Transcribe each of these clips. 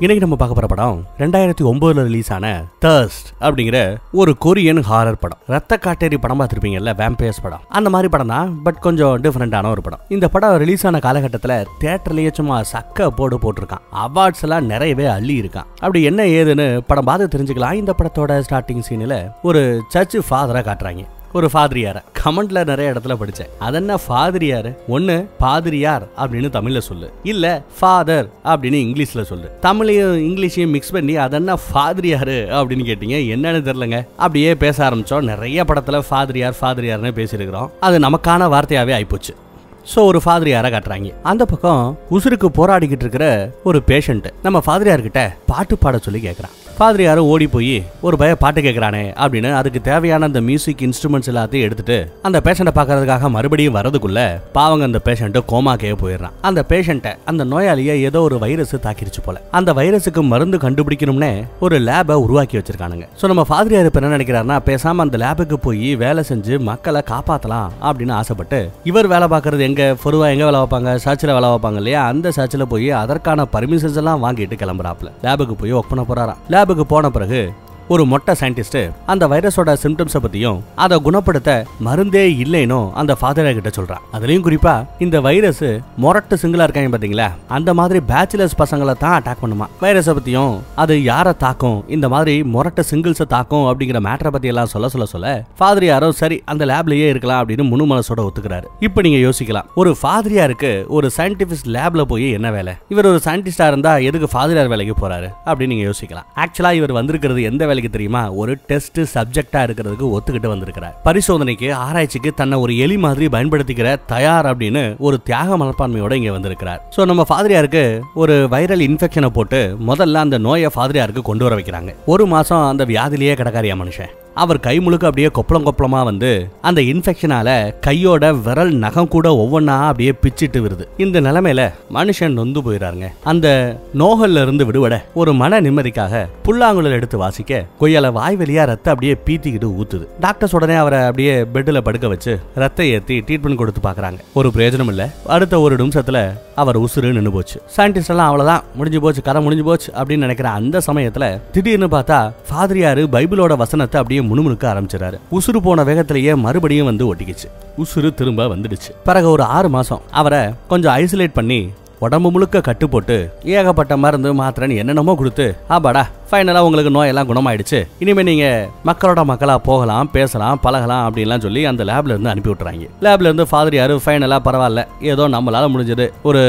இன்னைக்கு நம்ம பார்க்க போற படம் ரெண்டாயிரத்தி ஒன்பதுல ரிலீஸ் ஆன தர்ஸ்ட் அப்படிங்கிற ஒரு கொரியன் ஹாரர் படம். ரத்த காட்டேரி படம் பார்த்துருப்பீங்கல்ல வேம்பயர்ஸ் படம். அந்த மாதிரி படம் தான் பட் கொஞ்சம் டிஃப்ரெண்டான ஒரு படம். இந்த படம் ரிலீஸ் ஆன காலகட்டத்தில் தேட்டர்லயே சும்மா சக்க போடு போட்டிருக்கான். அவார்ட்ஸ் எல்லாம் நிறையவே அள்ளி இருக்கான். அப்படி என்ன ஏதுன்னு படம் பார்த்து தெரிஞ்சுக்கலாம். இந்த படத்தோட ஸ்டார்டிங் சீனில் ஒரு சர்ச் ஃபாதராக காட்டுறாங்க. ஒரு ஃபாதிரியார கமெண்ட்ல நிறைய இடத்துல படிச்சேன். அதென்ன ஃபாதிரியார் ஒன்று பாதிரியார் அப்படின்னு தமிழில் சொல்லு. இல்ல ஃபாதர் அப்படின்னு இங்கிலீஷில் சொல்லு. தமிழையும் இங்கிலீஷையும் மிக்ஸ் பண்ணி அதென்ன ஃபாதிரியார் அப்படின்னு கேட்டீங்க. என்னன்னு தெரிலங்க அப்படியே பேச ஆரம்பிச்சோம். நிறைய படத்தில் ஃபாதிரியார் ஃபாதிரியார்னு பேசியிருக்கிறோம். அது நமக்கான வார்த்தையாகவே ஆயிப்போச்சு. ஸோ ஒரு ஃபாதிரியாரை காட்டுறாங்க? அந்த பக்கம் உசுருக்கு போராடிக்கிட்டு இருக்கிற ஒரு பேஷண்ட்டு நம்ம ஃபாதிரியார்கிட்ட பாட்டு பாட சொல்லி கேட்குறான் பாதிரியாரும் ஓடி போய் ஒரு பய பாட்டு கேட்குறானே அப்படின்னு அதுக்கு தேவையான அந்த மியூசிக் இன்ஸ்ட்ருமெண்ட்ஸ் எல்லாத்தையும் எடுத்துட்டு அந்த பேஷண்ட்டை பார்க்கறதுக்காக மறுபடியும் வரதுக்குள்ள பாவங்க அந்த பேஷண்ட்டை கோமாக்கே போயிடுறான். அந்த பேஷண்ட்டை அந்த நோயாளியை ஏதோ ஒரு வைரஸ் தாக்கிருச்சு போல. அந்த வைரஸுக்கு மருந்து கண்டுபிடிக்கணும்னே ஒரு லேபை உருவாக்கி வச்சிருக்கானுங்க. ஸோ நம்ம பாதிரியார் இப்போ என்ன நினைக்கிறாருன்னா பேசாம அந்த லேபுக்கு போய் வேலை செஞ்சு மக்களை காப்பாற்றலாம் அப்படின்னு ஆசைப்பட்டு இவர் வேலை பார்க்கறது எங்க பொதுவாக எங்க வேலை வைப்பாங்க சர்ச்சில் வேலை வைப்பாங்க இல்லையா? அந்த சர்ச்சில் போய் அதற்கான பர்மிஷன்ஸ் எல்லாம் வாங்கிட்டு கிளம்புறாப்ல லேபுக்கு போய் ஒர்க் பண்ண போறாராம். லேபுக்கு போன பிறகு ஒரு மொட்டை சயின்டிஸ்ட் அந்த வைரஸோட சிம்டம்ஸை பத்தியும் அதை குணப்படுத்த மருந்தே இல்லைனோ அந்த ஃபாதர் கிட்ட சொல்றான் அதுலயும் குறிப்பா இந்த வைரஸ் மொரட்டு சிங்கிளா இருக்காங்க பாத்தீங்களா? அந்த மாதிரி பேச்சுலர்ஸ் பசங்களை தான் அட்டாக் பண்ணுமா? வைரஸை பத்தியும் அது யாரை தாக்கும்? இந்த மாதிரி மொரட்டு சிங்கிள்ஸை தாக்கும் அப்படிங்கிற மேட்டரை பத்தி எல்லாம் சொல்ல சொல்ல சொல்ல ஃபாதர் யாரோ சரி அந்த லேப்லயே இருக்கலாம் அப்படின்னு முழு மனசோட ஒத்துக்கிறாரு. இப்போ நீங்க யோசிக்கலாம். ஒரு ஃபாதரியாருக்கு ஒரு சயின்டிபிக் லேப்ல போய் என்ன வேலை? இவர் ஒரு சயின்டிஸ்டா இருந்தா எதுக்கு ஃபாதரியார் வேலைக்கு போறாரு? அப்படின்னு நீங்க யோசிக்கலாம். ஆக்சுவலா இவர் வந்திருக்கிறது எந்த வேலை வேலைக்கு தெரியுமா? ஒரு டெஸ்ட் சப்ஜெக்டா இருக்கிறதுக்கு ஒத்துக்கிட்டு வந்திருக்கிறார். பரிசோதனைக்கு ஆராய்ச்சிக்கு தன்னை ஒரு எலி மாதிரி பயன்படுத்திக்கிற தயார் அப்படின்னு ஒரு தியாக மனப்பான்மையோட இங்க வந்திருக்கிறார். சோ நம்ம ஃபாதிரியாருக்கு ஒரு வைரல் இன்ஃபெக்ஷனை போட்டு முதல்ல அந்த நோயை ஃபாதிரியாருக்கு கொண்டு வர வைக்கிறாங்க. ஒரு மாசம் அந்த வியாதிலேயே கிடக்காரியா மனுஷன்? அவர் கை முழுக்க அப்படியே கொப்பளம் கொப்பளமா வந்து அந்த இன்ஃபெக்ஷனால கையோட விரல் நகம் கூட ஒவ்வொன்றா அப்படியே பிச்சிட்டு வருது. இந்த நிலைமையில மனுஷன் நொந்து போயிடாருங்க அந்த நோகல்ல இருந்து விடுபட ஒரு மன நிம்மதிக்காக புல்லாங்குழல் எடுத்து வாசிக்க கொய்யால வாய் வழியா ரத்தம் அப்படியே பீத்திக்கிட்டு ஊத்துது. டாக்டர்ஸ் உடனே அவரை அப்படியே பெட்டில் படுக்க வச்சு ரத்த ஏத்தி ட்ரீட்மெண்ட் கொடுத்து பாக்குறாங்க ஒரு பிரயோஜனம் இல்ல. அடுத்த ஒரு நிமிஷத்துல அவர் உசுறு நின்று போச்சு. சயின்டிஸ்ட் எல்லாம் அவ்வளவுதான் முடிஞ்சு போச்சு கதை முடிஞ்சு போச்சு அப்படின்னு நினைக்கிற அந்த சமயத்துல திடீர்னு பார்த்தா ஃபாதரியாரு பைபிளோட வசனத்தை அப்படியே முணுமுணுக்க ஆரம்பிச்சிடாரு உசுறு போன வேகத்திலேயே மறுபடியும் வந்து ஒட்டிக்கிச்சு. உசுறு திரும்ப வந்துடுச்சு. பிறகு ஒரு ஆறு மாசம் அவரை கொஞ்சம் ஐசோலேட் பண்ணி உடம்பு முழுக்க கட்டு போட்டு ஏகப்பட்ட மருந்து மாத்திரைன்னு என்னென்னமோ கொடுத்து ஆபாடா ஃபைனலாக உங்களுக்கு நோயெல்லாம் குணமாயிடுச்சு. இனிமேல் நீங்கள் மக்களோட மக்களாக போகலாம் பேசலாம் பழகலாம் அப்படின்லாம் சொல்லி அந்த லேப்ல இருந்து அனுப்பி விட்டுறாங்க. லேப்ல இருந்து ஃபாதர் யாரு? ஃபைனலாக பரவாயில்ல. ஏதோ நம்மளால முடிஞ்சது. ஒரு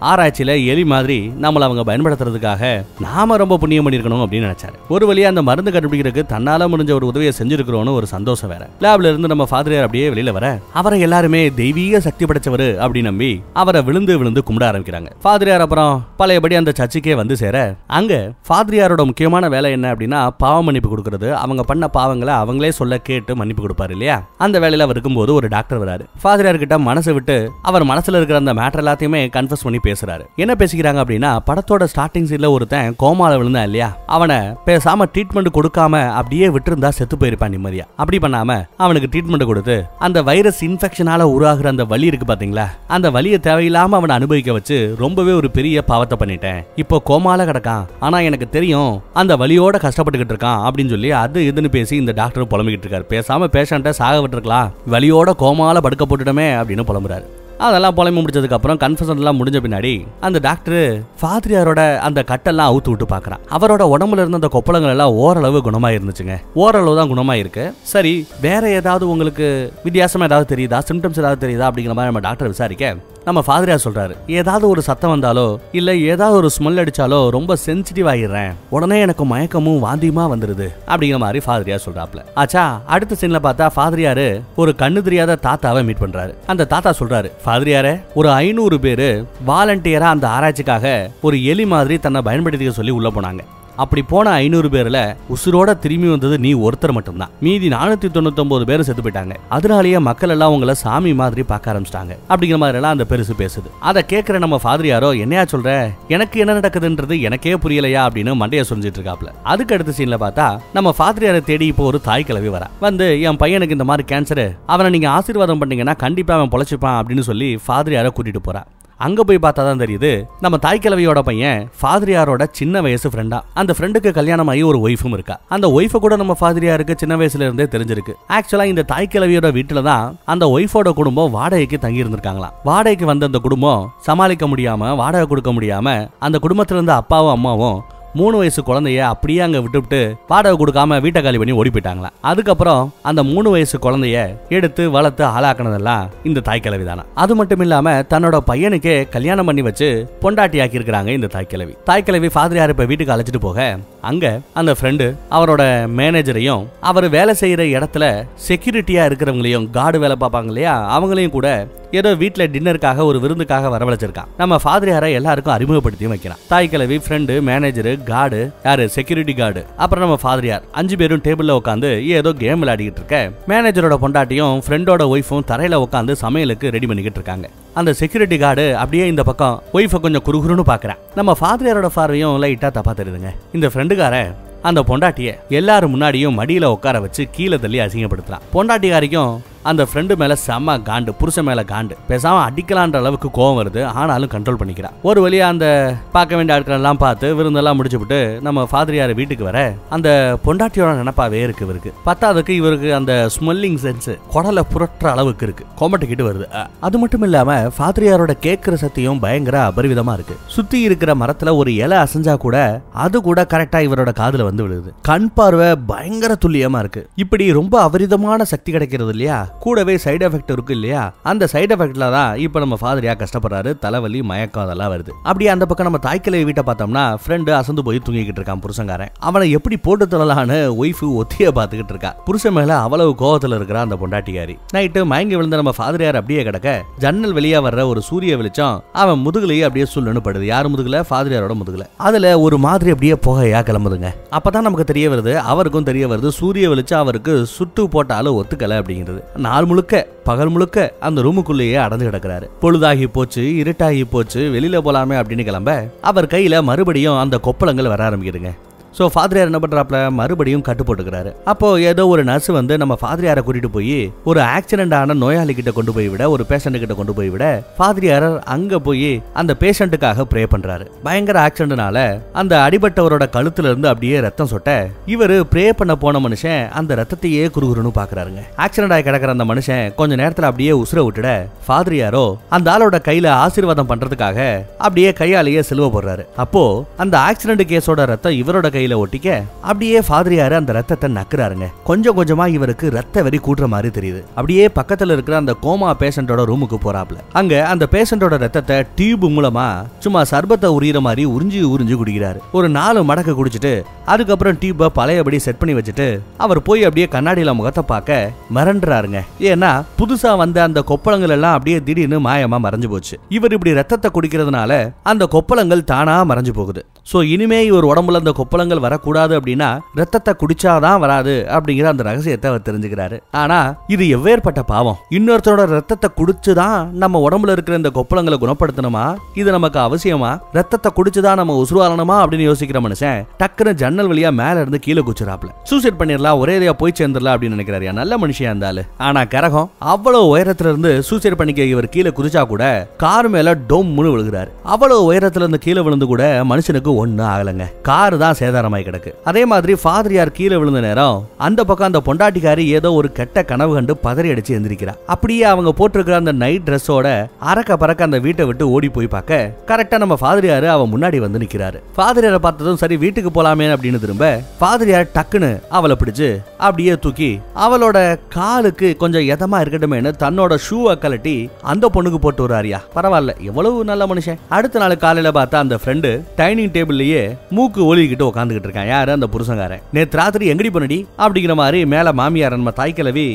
ஆராய்ச்சியில் எலி மாதிரி நம்மளை அவங்க பயன்படுத்துறதுக்காக நாம ரொம்ப புண்ணியம் பண்ணியிருக்கணும் அப்படின்னு நினைச்சாரு. ஒரு வழியாக அந்த மருந்து கண்டுபிடிக்கிறதுக்கு தன்னால முடிஞ்ச ஒரு உதவியை செஞ்சிருக்கிறோன்னு ஒரு சந்தோஷம் வேற. லேப்ல இருந்து நம்ம ஃபாதர் அப்படியே வெளியில வர அவரை எல்லாருமே தெய்வீக சக்தி படைச்சவர் அப்படின்னு நம்பி அவரை விழுந்து விழுந்து கும்பிட ஆரம்பிக்கிறாங்க ஃபாதிரியார் அப்புறம் பழையபடி அந்த சர்ச்சுக்கே வந்து சேர அங்க ஃபாதிரியாரோட முக்கியமான வேலை என்ன அப்படின்னா பாவ மன்னிப்பு கொடுக்கறது. அவங்க பண்ண பாவங்களை அவங்களே சொல்ல கேட்டு மன்னிப்பு கொடுப்பாரு இல்லையா? அந்த வேலையில அவர் இருக்கும்போது ஒரு டாக்டர் வராரு. ஃபாதிரியார் கிட்ட மனசு விட்டு அவர் மனசுல இருக்கிற அந்த மேட்டர் எல்லாத்தையுமே கன்ஃபர்ஸ் பண்ணி பேசுறாரு. என்ன பேசிக்கிறாங்க அப்படின்னா படத்தோட ஸ்டார்டிங் சீன்ல ஒருத்தன் கோமால விழுந்தான் இல்லையா? அவனை பேசாம ட்ரீட்மெண்ட் கொடுக்காம அப்படியே விட்டுருந்தா செத்து போயிருப்பான் நிம்மதியா? அப்படி பண்ணாம அவனுக்கு ட்ரீட்மெண்ட் கொடுத்து அந்த வைரஸ் இன்ஃபெக்ஷனால உருவாகிற அந்த வலி இருக்கு பாத்தீங்களா? அந்த வலியை தேவையில்லாம அவனை அனுபவிக்க வச்சு ரொம்பவே ஒரு பெரிய பாவத்தை பண்ணிட்டேன். இப்போ கோமால கிடக்கான். ஆனா எனக்கு தெரியும் அந்த வலியோட கஷ்டப்பட்டுக்கிட்டு இருக்கான் அப்படின்னு சொல்லி அது இதுன்னு பேசி இந்த டாக்டர் புலம்பிக்கிட்டு இருக்காரு. பேசாம பேஷண்ட்டை சாக விட்டுருக்கலாம். வலியோட கோமால படுக்க போட்டுட்டோமே அப்படின்னு புலம்புறாரு. அதெல்லாம் புலம்பு முடிச்சதுக்கு அப்புறம் கன்ஃபர்ஷன் எல்லாம் முடிஞ்ச பின்னாடி அந்த டாக்டர் ஃபாத்ரியாரோட அந்த கட்டெல்லாம் அவுத்து விட்டு பார்க்கறான் அவரோட உடம்புல இருந்த அந்த கொப்பளங்கள் எல்லாம் ஓரளவு குணமா இருந்துச்சுங்க ஓரளவு தான் குணமாயிருக்கு. சரி வேற ஏதாவது உங்களுக்கு வித்தியாசமா ஏதாவது தெரியுதா? சிம்டம்ஸ் ஏதாவது தெரியுதா? அப்படிங்கிற மாதிரி நம்ம டாக்டர் விசாரிக்க நம்ம ஃபாதரியா சொல்றாரு ஏதாவது ஒரு சத்தம் வந்தாலோ இல்ல ஏதாவது ஒரு ஸ்மெல் அடிச்சாலோ ரொம்ப சென்சிட்டிவ் ஆகிடுறேன் உடனே எனக்கு மயக்கமும் வாந்தியுமா வந்துருது அப்படிங்கிற மாதிரி ஃபாதரியா சொல்றாப்ல ஆச்சா அடுத்த சீன்ல பார்த்தா ஃபாதரியாரு ஒரு கண்ணு தெரியாத தாத்தாவை மீட் பண்றாரு. அந்த தாத்தா சொல்றாரு ஃபாதரியாரே ஒரு ஐநூறு பேரு வாலண்டியரா அந்த ஆராய்ச்சிக்காக ஒரு எலி மாதிரி தன்னை பயன்படுத்திக்க சொல்லி உள்ள போனாங்க. அப்படி போன ஐநூறு பேர்ல உசுரோட திரும்பி வந்தது நீ ஒருத்தர் மட்டும்தான். மீதி நானூத்தி தொண்ணூத்தொன்பது பேரும் செத்து போயிட்டாங்க. அதனாலேயே மக்கள் எல்லாம் உங்களை சாமி மாதிரி பார்க்க ஆரம்பிச்சிட்டாங்க. அப்படிங்கிற மாதிரி எல்லாம் அந்த பெருசு பேசுது. அதை கேட்கிற நம்ம ஃபாதரியாரோ என்னையா சொல்ற? எனக்கு என்ன நடக்குதுன்றது எனக்கே புரியலையா? அப்படின்னு மண்டைய சொல்லிட்டு இருக்காப்ல. அதுக்கு அடுத்த சீன்ல பார்த்தா நம்ம ஃபாதரியாரை தேடி இப்போ ஒரு தாய் கிளவி வரா. வந்து என் பையனுக்கு இந்த மாதிரி கேன்சர் அவனை நீங்க ஆசீர்வாதம் பண்ணீங்கன்னா கண்டிப்பா அவன் பொழைச்சிப்பான் அப்படின்னு சொல்லி ஃபாதரியாரை கூட்டிட்டு போறா. அங்க போய் பார்த்தா தான் தெரியுது நம்ம தாய் கிழவியோட பையன் ஃபாதிரியாரோட சின்ன வயசு ஃப்ரெண்டா அந்த ஃப்ரெண்டுக்கு கல்யாணம் ஆகி ஒரு ஒய்ஃபும் இருக்கா. அந்த ஒய்ஃபை கூட நம்ம ஃபாதிரியாருக்கு சின்ன வயசுல இருந்தே தெரிஞ்சிருக்கு. ஆக்சுவலா இந்த தாய் கிழவியோட வீட்டுல தான் அந்த ஒய்ஃபோட குடும்பம் வாடகைக்கு தங்கி இருந்திருக்காங்களாம். வாடகைக்கு வந்த அந்த குடும்பம் சமாளிக்க முடியாம வாடகை கொடுக்க முடியாம அந்த குடும்பத்துல இருந்த அப்பாவும் அம்மாவும் மூணு வயசு குழந்தைய அப்படியே அங்க விட்டுவிட்டு வாடகை கொடுக்காம வீட்டை காலி பண்ணி ஓடி போயிட்டாங்களாம் அதுக்கப்புறம் அந்த மூணு வயசு குழந்தைய எடுத்து வளர்த்து ஆளாக்குனதெல்லாம் இந்த தாய் கிழவி தானா அது மட்டும் இல்லாம தன்னோட பையனுக்கே கல்யாணம் பண்ணி வச்சு பொண்டாட்டி ஆக்கியிருக்கிறாங்க இந்த தாய்க்கிழவி ஃபாதர் ஃபாதரியார் இப்ப வீட்டுக்கு அழைச்சிட்டு போக? அங்க அந்த ஃப்ரெண்டு அவரோட மேனேஜரையும் அவர் வேலை செய்யற இடத்துல செக்யூரிட்டியா இருக்கிறவங்களையும் கார்டு வேலை பார்ப்பாங்க இல்லையா? அவங்களையும் கூட ஏதோ வீட்டில் டின்னருக்காக ஒரு விருந்துக்காக வரவழைச்சிருக்கான் நம்ம ஃபாதரியாரை எல்லாருக்கும் அறிமுகப்படுத்தியும் வைக்கிறான். தாய் கிழவி ஃப்ரெண்டு மேனேஜரு கார்டு யாரு? செக்யூரிட்டி கார்டு அப்புறம் நம்ம ஃபாதரியார். அஞ்சு பேரும் டேபிள்ல உட்காந்து ஏதோ கேம் விளையாடிக்கிட்டு இருக்க. மேனேஜரோட பொண்டாட்டியும் ஃப்ரெண்டோட ஒய்ஃபும் தரையில உட்காந்து சமையலுக்கு ரெடி பண்ணிக்கிட்டு இருக்காங்க. அந்த செக்யூரிட்டி கார்டு அப்படியே இந்த பக்கம் ஒய்ஃபை கொஞ்சம் குறுகுறுன்னு பாக்குறேன். நம்ம ஃபாதரியாரோட பார்வையும் லைட்டா தப்பா தெரியுதுங்க. இந்த ஃப்ரெண்டுக்காரன் அந்த பொண்டாட்டிய எல்லாரும் முன்னாடியும் மடியில உட்கார வச்சு கீழே தள்ளி அசிங்கப்படுத்துறான். பொண்டாட்டிக்காரிக்கும் அந்த ஃப்ரெண்டு மேல செம்ம காண்டு புருஷன் மேல காண்டு. பேசாம அடிக்கலான்ற அளவுக்கு கோவம் வருது. ஆனாலும் கண்ட்ரோல் பண்ணிக்கிறான். ஒரு வழியா அந்த பார்க்க வேண்டிய ஆட்கள் எல்லாம் பார்த்து விருந்தெல்லாம் முடிச்சுவிட்டு நம்ம ஃபாதரியார் வீட்டுக்கு வர அந்த பொண்டாட்டியோட நினப்பாவே இருக்கு இவருக்கு. பத்தாவதுக்கு இவருக்கு அந்த ஸ்மெல்லிங் சென்ஸ் குடலை புரட்டுற அளவுக்கு இருக்கு. கொமட்டிக்கிட்டு வருது. அது மட்டும் இல்லாம ஃபாதரியாரோட கேட்கிற சத்தியம் பயங்கர அபரிவிதமா இருக்கு. சுத்தி இருக்கிற மரத்துல ஒரு இலை அசைஞ்சா கூட அது கூட கரெக்டா இவரோட காதுல வந்து விழுது கண் பார்வை பயங்கர துல்லியமா இருக்கு. இப்படி ரொம்ப அபரிதமான சக்தி கிடைக்கிறது இல்லையா? கூடவே சைடு எஃபெக்ட் இருக்கு இல்லையா? அந்த சைடு எஃபெக்ட்ல தான் இப்போ நம்ம ஃபாதரியா கஷ்டப்படுறாரு? தலைவலி மயக்கம் அதெல்லாம் வருது. அப்படியே அந்த பக்கம் நம்ம தாய்க்கிளை வீட்டை பார்த்தோம்னா ஃப்ரெண்டு அசந்து போய் தூங்கிக்கிட்டு இருக்கான் புருஷங்காரன் அவனை எப்படி போட்டு தள்ளலான்னு ஒய்ஃபு ஒத்திய பார்த்துக்கிட்டு இருக்கா. புருஷன் மேல அவ்வளவு கோவத்துல இருக்கிற அந்த பொண்டாட்டிக்காரி நைட்டு மயங்கி விழுந்த நம்ம ஃபாதரியார் அப்படியே கிடக்க ஜன்னல் வெளியே வர்ற ஒரு சூரிய வெளிச்சம் அவன் முதுகலையே அப்படியே சுள்ளுன்னு படுது. யார் முதுகுல? ஃபாதரியாரோட முதுகுல. அதுல ஒரு மாதிரி அப்படியே புகையா கிளம்புதுங்க. அப்பதான் நமக்கு தெரிய வருது அவருக்கும் தெரிய வருது சூரிய வெளிச்சம் அவருக்கு சுட்டு போட்டாலும் ஒத்துக்கலை அப்படிங்கிறது. நாள் முழுக்க பகல் முழுக்க அந்த ரூமுக்குள்ளேயே அடைஞ்சு கிடக்கிறாரு. பொழுதாகி போச்சு இருட்டாகி போச்சு வெளியில போலாமே அப்படின்னு கிளம்ப அவர் கையில மறுபடியும் அந்த கொப்பளங்கள் வர ஆரம்பிக்குதுங்க. ஸோ ஃபாதிரியார் என்ன பண்றாப்ல மறுபடியும் கட்டு போட்டுக்கிறாரு. அப்போ ஏதோ ஒரு நர்ஸ் வந்து நம்ம ஃபாதிரியாரை கூட்டிட்டு போய் ஒரு ஆக்சிடென்ட் ஆன நோயாளி கிட்ட கொண்டு போய் விட ஒரு பேஷண்ட் கிட்ட கொண்டு போய் விட ஃபாதரியார் அங்க போய் அந்த பேஷண்ட்டுக்காக ப்ரே பண்றாரு. பயங்கர ஆக்சிடென்ட்னால அந்த அடிபட்டவரோட கழுத்துல இருந்து அப்படியே ரத்தம் சொட்ட இவரு ப்ரே பண்ண போன மனுஷன் அந்த ரத்தத்தையே குறுகுறுன்னு பாக்குறாருங்க. ஆக்சிடென்ட் ஆகி கிடக்கிற அந்த மனுஷன் கொஞ்ச நேரத்துல அப்படியே உசுர விட்டுட ஃபாதிரியாரோ அந்த ஆளோட கையில ஆசீர்வாதம் பண்றதுக்காக அப்படியே கையாலேயே சிலுவை போடுறாரு. அப்போ அந்த ஆக்சிடென்ட் கேஸோட ரத்தம் இவரோட கையில ஒட்டிக்க அப்படியே ஃபாதரியாரு அந்த ரத்தத்தை நக்குறாருங்க. கொஞ்சம் கொஞ்சமா இவருக்கு ரத்த வெறி கூட்டுற மாதிரி தெரியுது. அப்படியே பக்கத்துல இருக்கிற அந்த கோமா பேஷண்டோட ரூமுக்கு போறாப்ல. அங்க அந்த பேஷண்டோட ரத்தத்தை டியூப் மூலமா சும்மா சர்பத்தை உரியற மாதிரி உறிஞ்சி உறிஞ்சி குடிக்கிறாரு. ஒரு நாலு மடக்கு குடிச்சிட்டு அதுக்கப்புறம் டியூப்பை பழையபடி செட் பண்ணி வச்சுட்டு அவர் போய் அப்படியே கண்ணாடியில முகத்தை பார்க்க மிரண்டுறாருங்க. ஏன்னா புதுசா வந்த அந்த கொப்பளங்கள் எல்லாம் அப்படியே திடீர்னு மாயமா மறைஞ்சு போச்சு. இவர் இப்படி ரத்தத்தை குடிக்கிறதுனால அந்த கொப்பளங்கள் தானா மறைஞ்சு போகுது. சோ இனிமே இவர் உடம்புல அந்த கொப்பளங்கள் நோய்கள் வரக்கூடாது அப்படின்னா ரத்தத்தை குடிச்சாதான் வராது அப்படிங்கிற அந்த ரகசியத்தை அவர் தெரிஞ்சுக்கிறாரு. ஆனா இது எவ்வேற்பட்ட பாவம். இன்னொருத்தரோட ரத்தத்தை குடிச்சுதான் நம்ம உடம்புல இருக்கிற இந்த கொப்பளங்களை குணப்படுத்தணுமா? இது நமக்கு அவசியமா? ரத்தத்தை குடிச்சுதான் நம்ம உசுவாரணுமா அப்படின்னு யோசிக்கிற மனுஷன் டக்குன்னு ஜன்னல் வழியா மேல இருந்து கீழே குச்சிராப்ல சூசைட் பண்ணிடலாம் ஒரே இதையா போய் சேர்ந்துடலாம் அப்படின்னு நினைக்கிறாரு. நல்ல மனுஷன் இருந்தாலும் ஆனா கரகம் அவ்வளவு உயரத்துல இருந்து சூசைட் பண்ணிக்க இவர் கீழே குதிச்சா கூட கார் மேல டொம் முழு விழுகிறாரு. அவ்வளவு உயரத்துல இருந்து கீழே விழுந்து கூட மனுஷனுக்கு ஒண்ணு ஆகலைங்க. கார் தான் சேதாரமாய் கிடக்கு. அதே மாதிரி ஃபாதரியார் கீழே விழுந்த நேரம் அந்த பக்கம் அந்த பொண்டாட்டிக்காரி ஏதோ ஒரு கெட்ட கனவு கண்டு பதறி அடிச்சு எந்திரிக்கிறா. அப்படியே அவங்க போட்டிருக்கிற அந்த நைட் ட்ரெஸ்ஸோட அறக்க பறக்க அந்த வீட்டை விட்டு ஓடி போய் பார்க்க கரெக்டா நம்ம ஃபாதரியார் அவன் முன்னாடி வந்து நிக்கிறாரு. ஃபாதரியாரை பார்த்ததும் சரி வீட்டுக்கு போலாமே அப்படின்னு திரும்ப ஃபாதரியார் டக்குன்னு அவளை பிடிச்சு அப்படியே தூக்கி அவளோட காலுக்கு கொஞ்சம் எதமா இருக்கட்டுமேனு தன்னோட ஷூவை கலட்டி அந்த பொண்ணுக்கு போட்டு வராரியா பரவாயில்ல எவ்வளவு நல்ல மனுஷன். அடுத்த நாள் காலையில பார்த்தா அந்த ஃப்ரெண்டு டைனிங் டேபிள்லயே மூக்கு ஒலிக்கிட்டு உட்காந்துக்கிட்டு இருக்கான். யாரு? அந்த புருஷங்காரன் நேற்று ராத்திரி எங்கடி பண்ணடி அப்படிங்கிற மாதிரி மேல மாமியார் நம்ம தாய் கிழவி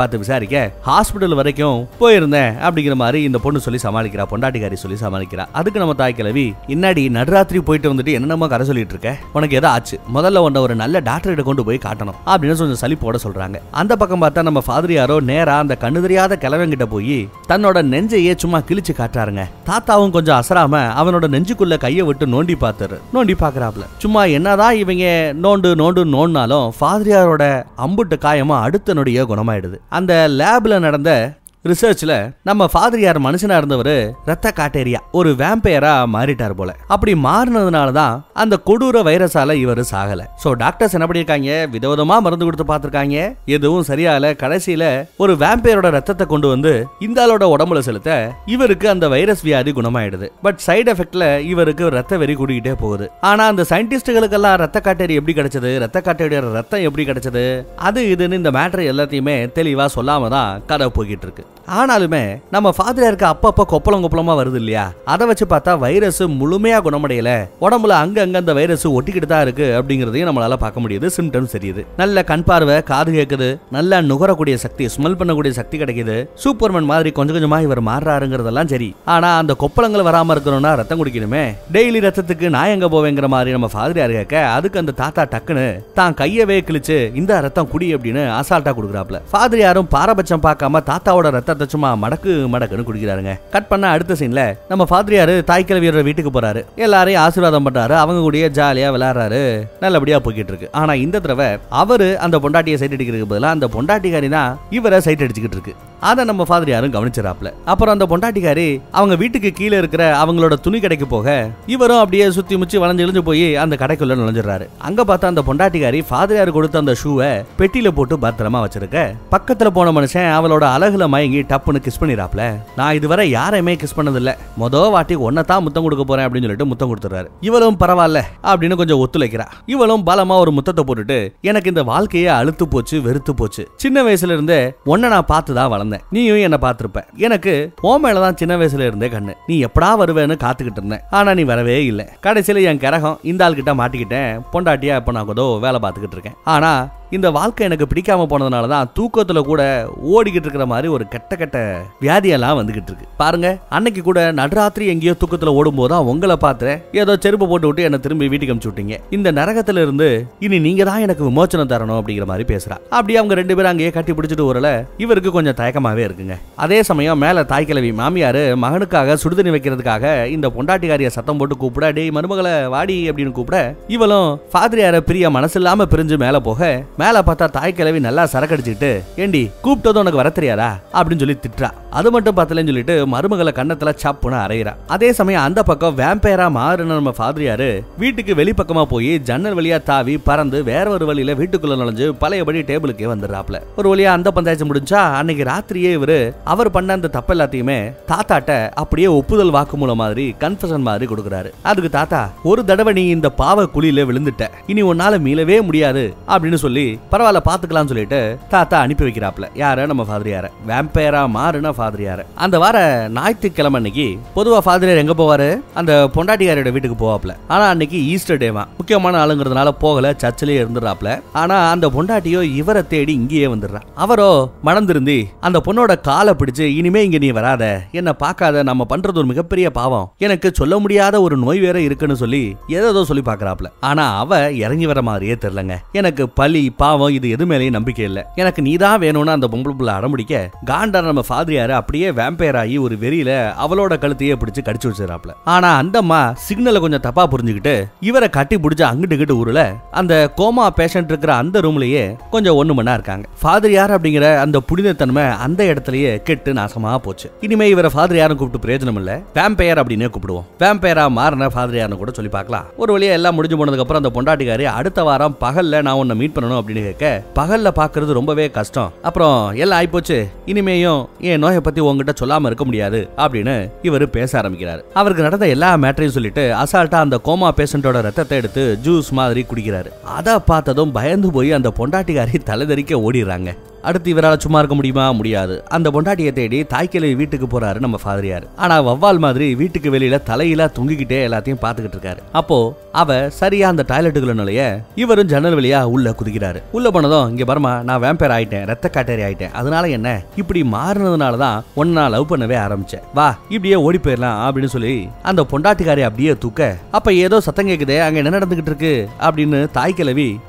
பார்த்து விசாரிக்க ஹாஸ்பிட்டல் வரைக்கும் போயிருந்தேன் அப்படிங்கிற மாதிரி இந்த பொண்ணு சொல்லி சமாளிக்கிறா. பொண்டாட்டிக்காரி சொல்லி சமாளிக்கிறா. அதுக்கு நம்ம தாய் கிழவி இன்னாடி நடுராத்திரி போயிட்டு வந்துட்டு என்னென்னமோ கரை சொல்லிட்டு இருக்க? உனக்கு எதோ ஆச்சு? முதல்ல உன்ன ஒரு நல்ல டாக்டர்கிட்ட கொண்டு போய் காட்டணும். அப்படின்னு கொஞ்சம் சலிப்போட சொல்றாங்க. அந்த பக்கம் பார்த்தா நம்ம ஃபாதர் யாரோ நேரா அந்த கண்ணு தெரியாத கிழவங்கிட்ட போய் தன்னோட நெஞ்சையே சும்மா கிழிச்சு காட்டுறாருங்க. தாத்தாவும் கொஞ்சம் அசராம அவனோட நெஞ்சுக்குள்ள கையை விட்டு நோண்டி பார்த்தாரு நோண்டி பாக்குறாப்ல சும்மா என்னதான் இவங்க நோண்டு நோண்டு நோண்டினாலும் ஃபாதரியாரோட அம்புட்டு காயமா அடுத்த நொடியே குணமாயிடுது. அந்த லேப்ல நடந்த ரிசர்ச்ல நம்ம ஃபாதரியார் மனுஷனா இருந்தவர் ரத்த காட்டேரியா. ஒரு வேம்பையரா மாறிட்டார் போல. அப்படி மாறினதுனால தான் அந்த கொடூர வைரஸால இவர் சாகல. சோ டாக்டர்ஸ் என்ன பண்ணிருக்காங்க? விதவிதமா மருந்து கொடுத்து பார்த்திருக்காங்க. எதுவும் சரியால கடைசியில ஒரு வேம்பையரோட ரத்தத்தை கொண்டு வந்து இந்த ஆளோட உடம்புல செலுத்த இவருக்கு அந்த வைரஸ் வியாதி குணமாயிடுது. பட் சைடு எஃபெக்ட்ல இவருக்கு ரத்த வெறி கூடிக்கிட்டே போகுது. ஆனா அந்த சயின்டிஸ்டுகளுக்கெல்லாம் ரத்த காட்டேரி எப்படி கிடைச்சது? ரத்த காட்டேரியோட ரத்தம் எப்படி கிடைச்சது? அது இதுன்னு இந்த மேட்டர் எல்லாத்தையுமே தெளிவா சொல்லாம தான் கதை போய்கிட்டு இருக்கு. ஆனாலுமே நம்ம ஃபாதரியாருக்கு அப்பப்போ கொப்பளம் கொப்பளமாக வருது இல்லையா அதை வச்சு பார்த்தா வைரஸ் முழுமையா குணமடையல. உடம்புல அங்க அங்க அந்த வைரஸ் ஒட்டிக்கிட்டு தான் இருக்கு அப்படிங்கறதையும் நம்மளால பார்க்க முடியுது. சிம்டம்ஸ் தெரியுது. நல்ல கண் பார்வை காது கேட்குது நல்லா நுகரக்கூடிய சக்தி ஸ்மெல் பண்ணக்கூடிய சக்தி கிடைக்குது. சூப்பர்மேன் மாதிரி கொஞ்சம் கொஞ்சமா இவர் மாறுறாருங்கிறதெல்லாம் சரி. ஆனா அந்த கொப்பளங்கள் வராம இருக்கணும்னா ரத்தம் குடிக்கணுமே. டெய்லி ரத்தத்துக்கு நான் எங்க போவேங்கிற மாதிரி நம்ம ஃபாதரியார் கேட்க அதுக்கு அந்த தாத்தா டக்குன்னு தான் கையவே கிழிச்சு இந்த ரத்தம் குடி அப்படின்னு அசால்ட்டா கொடுக்குறாப்ல ஃபாதர் யாரும் பாரபட்சம் பார்க்காம தாத்தாவோட ரத்தத்தை சும்மா மடக்கு மடக்குன்னு குடிக்கிறாருங்க. கட் பண்ண அடுத்த சீன்ல நம்ம ஃபாதரியாரு தாய்க்கிழ வீரர் வீட்டுக்கு போறாரு. எல்லாரையும் ஆசீர்வாதம் பண்றாரு. அவங்க கூடயே ஜாலியா விளையாடுறாரு. நல்லபடியா போய்கிட்டு இருக்கு. ஆனா இந்த தடவை அவரு அந்த பொண்டாட்டியை சைட் அடிக்கிறதுக்கு பதிலா அந்த பொண்டாட்டிக்காரி தான் இவரை சைட் அடிச்சுக்கிட்டு இருக்கு. அதை நம்ம ஃபாதர் யாரும் கவனிச்சிடாப்ல அப்புறம் அந்த பொண்டாட்டிக்காரி அவங்க வீட்டுக்கு கீழே இருக்கிற அவங்களோட துணி கடைக்கு போக இவரும் அப்படியே சுத்தி முச்சு வளைஞ்சு இழிஞ்சு போய் அந்த கடைக்குள்ள நுழைஞ்சிடறாரு. அங்க பார்த்தா அந்த பொண்டாட்டிக்காரி ஃபாதர் யார் கொடுத்த அந்த ஷூவை பெட்டியில போட்டு பத்திரமா வச்சிருக்க. பக்கத்துல போன மனுஷன் அவளோட அழகுல மயங்கி டப்புன்னு கிஸ் பண்ணிடாப்ல நான் இதுவரை யாரையுமே கிஸ் பண்ணதில்ல. மொத வாட்டி தான் முத்தம் கொடுக்க போறேன் அப்படின்னு சொல்லிட்டு முத்தம் கொடுத்துறாரு இவளும் பரவாயில்ல அப்படின்னு கொஞ்சம் ஒத்துழைக்கிறா. இவளும் பலமா ஒரு முத்தத்தை போட்டுட்டு எனக்கு இந்த வாழ்க்கையே அழுத்து போச்சு வெறுத்து போச்சு. சின்ன வயசுல இருந்தே ஒன்ன நான் பார்த்து தான் வளர்ந்தேன். நீயும் என்ன பார்த்துருப்ப. எனக்கு உன் மேலதான் சின்ன வயசுல இருந்தே கண்ணு. நீ எப்படா வருவேன்னு காத்துக்கிட்டு இருந்தேன். ஆனா நீ வரவே இல்லை. கடைசியில என் கரகம் இந்த ஆள் கிட்ட மாட்டிக்கிட்டேன். பொண்டாட்டியா இப்ப நான் ஏதோ வேலை பார்த்துக்கிட்டு இருக்கேன். ஆனா இந்த வாழ்க்கை எனக்கு பிடிக்காம போனதுனால தான் தூக்கத்தில் கூட ஓடிக்கிட்டு இருக்கிற மாதிரி ஒரு கெட்ட கெட்ட வியாதியெல்லாம் வந்துகிட்டு இருக்கு. பாருங்க அன்னைக்கு கூட நடுராத்திரி எங்கேயோ தூக்கத்தில் ஓடும்போது தான் உங்களை பார்த்தேன் ஏதோ செருப்பு போட்டு விட்டு என்ன திரும்பி வீட்டுக்கு அனுப்பிச்சு விட்டீங்க. இந்த நரகத்துல இருந்து இனி நீங்க தான் எனக்கு விமோச்சனம் தரணும் அப்படிங்கிற மாதிரி பேசுறா. அப்படியே அவங்க ரெண்டு பேரும் அங்கேயே கட்டி பிடிச்சிட்டு வரல இவருக்கு கொஞ்சம் தயக்கமாவே இருக்குங்க. அதே சமயம் மேல தாய் கிழவி மகனுக்காக சுடுதண்ணி வைக்கிறதுக்காக இந்த பொண்டாட்டிக்காரிய சத்தம் போட்டு கூப்பிட டேய் மருமகளை வாடி அப்படின்னு கூப்பிட இவளும் ஃபாதரியார பிரிய மனசு இல்லாம பிரிஞ்சு மேல போக மேல பார்த்தா தாய் கிழவி நல்லா சரக்கடிச்சுக்கிட்டு ஏண்டி கூப்பிட்டதும் உனக்கு வர தெரியாதா அப்படின்னு சொல்லி திட்டுறா. அது மட்டும் பார்த்தலன்னு சொல்லிட்டு மருமகளை கண்ணத்துல சப்புன்னு அரைகிறா அதே சமயம் அந்த பக்கம் வேம்பேரா மாறுன நம்ம ஃபாதரியாரு வீட்டுக்கு வெளிப்பக்கமா போய் ஜன்னல் வழியா தாவி பறந்து வேற ஒரு வழியில வீட்டுக்குள்ள நுழைஞ்சு பழையபடி டேபிளுக்கே வந்துடுறாப்ல. ஒரு வழியா அந்த பஞ்சாயத்து முடிஞ்சா அன்னைக்கு ராத்திரியே இவரு அவர் பண்ண அந்த தப்பு எல்லாத்தையுமே தாத்தாட்ட அப்படியே ஒப்புதல் வாக்குமூலம் மாதிரி கன்ஃபஷன் மாதிரி கொடுக்குறாரு. அதுக்கு தாத்தா ஒரு தடவை நீ இந்த பாவ குழியில விழுந்துட்ட. இனி உன்னால மீளவே முடியாது. அப்படின்னு சொல்லி பரவாயில்ல பாத்துக்கலாம்னு சொல்லிட்டு தாத்தா அனுப்பி வைக்கிறாப்ல யார? நம்ம ஃபாதரியார வேம்பேரா மாறுனா ஃபாதரியார அந்த வார ஞாயிற்றுக்கிழமை அன்னைக்கு பொதுவா ஃபாதரியார் எங்க போவாரு? அந்த பொண்டாட்டியாரோட வீட்டுக்கு போவாப்ல ஆனா அன்னைக்கு ஈஸ்டர் டேவா. முக்கியமான ஆளுங்கிறதுனால போகல சர்ச்சிலே இருந்துடுறாப்ல ஆனா அந்த பொண்டாட்டியோ இவரை தேடி இங்கேயே வந்துடுறா. அவரோ மணந்திருந்தி அந்த பொண்ணோட காலை பிடிச்சு இனிமே இங்க நீ வராத. என்ன பார்க்காத நம்ம பண்றது ஒரு மிகப்பெரிய பாவம். எனக்கு சொல்ல முடியாத ஒரு நோய் வேற இருக்குன்னு சொல்லி ஏதோ சொல்லி பாக்குறாப்ல ஆனா அவ இறங்கி வர மாதிரியே தெரியலங்க. எனக்கு பழி பாவம் இது எது மேலேயும் நம்பிக்கை இல்லை. எனக்கு நீதான் வேணும்னு அந்த பொம்பளை புள்ள அடம்பிடிக்க காண்டா நம்ம ஃபாதிரியார் அப்படியே வேம்பயர் ஆகி ஒரு வெறியில அவளோட கழுத்தையே பிடிச்சு கடிச்சு வச்சிடறாப்ல ஆனா அந்த அம்மா சிக்னலை கொஞ்சம் தப்பா புரிஞ்சுக்கிட்டு இவரை கட்டி பிடிச்சி அங்கிட்டு இங்கிட்டு ஊர்ல அந்த கோமா பேஷண்ட் இருக்கிற அந்த ரூம்லயே கொஞ்சம் ஒண்ணு மணி இருக்காங்க. ஃபாதிரியார் அப்படிங்கிற அந்த புனிதத்தன்மை அந்த இடத்துலயே கெட்டு நாசமா போச்சு. இனிமே இவரை ஃபாதர் யாரும் கூப்பிட்டு பிரயோஜனம் இல்ல. வேம்பயர் அப்படின்னே கூப்பிடுவோம். வேம்பயரா மாறின ஃபாதர் யாருன்னு கூட சொல்லி பார்க்கலாம். ஒரு வழியா எல்லாம் முடிஞ்சு போனதுக்கு அப்புறம் அந்த பொண்டாட்டிக்காரி அடுத்த வாரம் பகல்ல நான் உன்னை மீட் பண்ணணும் அப்படின்னு கேட்க பகல்ல பாக்குறது ரொம்பவே கஷ்டம். அப்புறம் எல்லாம் ஆயிப்போச்சு. இனிமேயும் என் நோயை பத்தி உங்ககிட்ட சொல்லாம இருக்க முடியாது அப்படின்னு இவர் பேச ஆரம்பிக்கிறாரு. அவருக்கு நடந்த எல்லா மேட்டரையும் சொல்லிட்டு அசால்ட்டா அந்த கோமா பேஷண்டோட ரத்தத்தை எடுத்து ஜூஸ் மாதிரி குடிக்கிறாரு. அதை பார்த்ததும் பயந்து போய் அந்த பொண்டாட்டிக்காரி தலைதறிக்க ஓடிடுறாங்க. அடுத்து இவரால் சும்மா இருக்க முடியுமா? முடியாது. அந்த பொண்டாட்டியை தேடி தாய்க்கிழவி வீட்டுக்கு போறாரு நம்ம ஃபாதரியார் ஆனா வவ்வால் மாதிரி வீட்டுக்கு வெளியில தலையில தொங்கிக்கிட்டே எல்லாத்தையும் பார்த்துக்கிட்டு இருக்காரு. அப்போ அவ சரியா அந்த டாய்லெட்டுக்குள்ள நுழைய இவரும் ஜன்னல் வழியா உள்ள குதிக்கிறாரு. உள்ள போனதும் இங்க பரமா நான் வேம்பேர் ஆயிட்டேன் ரத்த காட்டேரி ஆயிட்டேன். அதனால என்ன? இப்படி மாறினதுனால தான் ஒன்னு நான் லவ் பண்ணவே ஆரம்பிச்சேன். வா இப்படியே ஓடி போயிடலாம் அப்படின்னு சொல்லி அந்த பொண்டாட்டிக்காரி அப்படியே தூக்க அப்ப ஏதோ சத்தம் கேக்குதே அங்க என்ன நடந்துகிட்டு இருக்கு? அப்படின்னு தாய்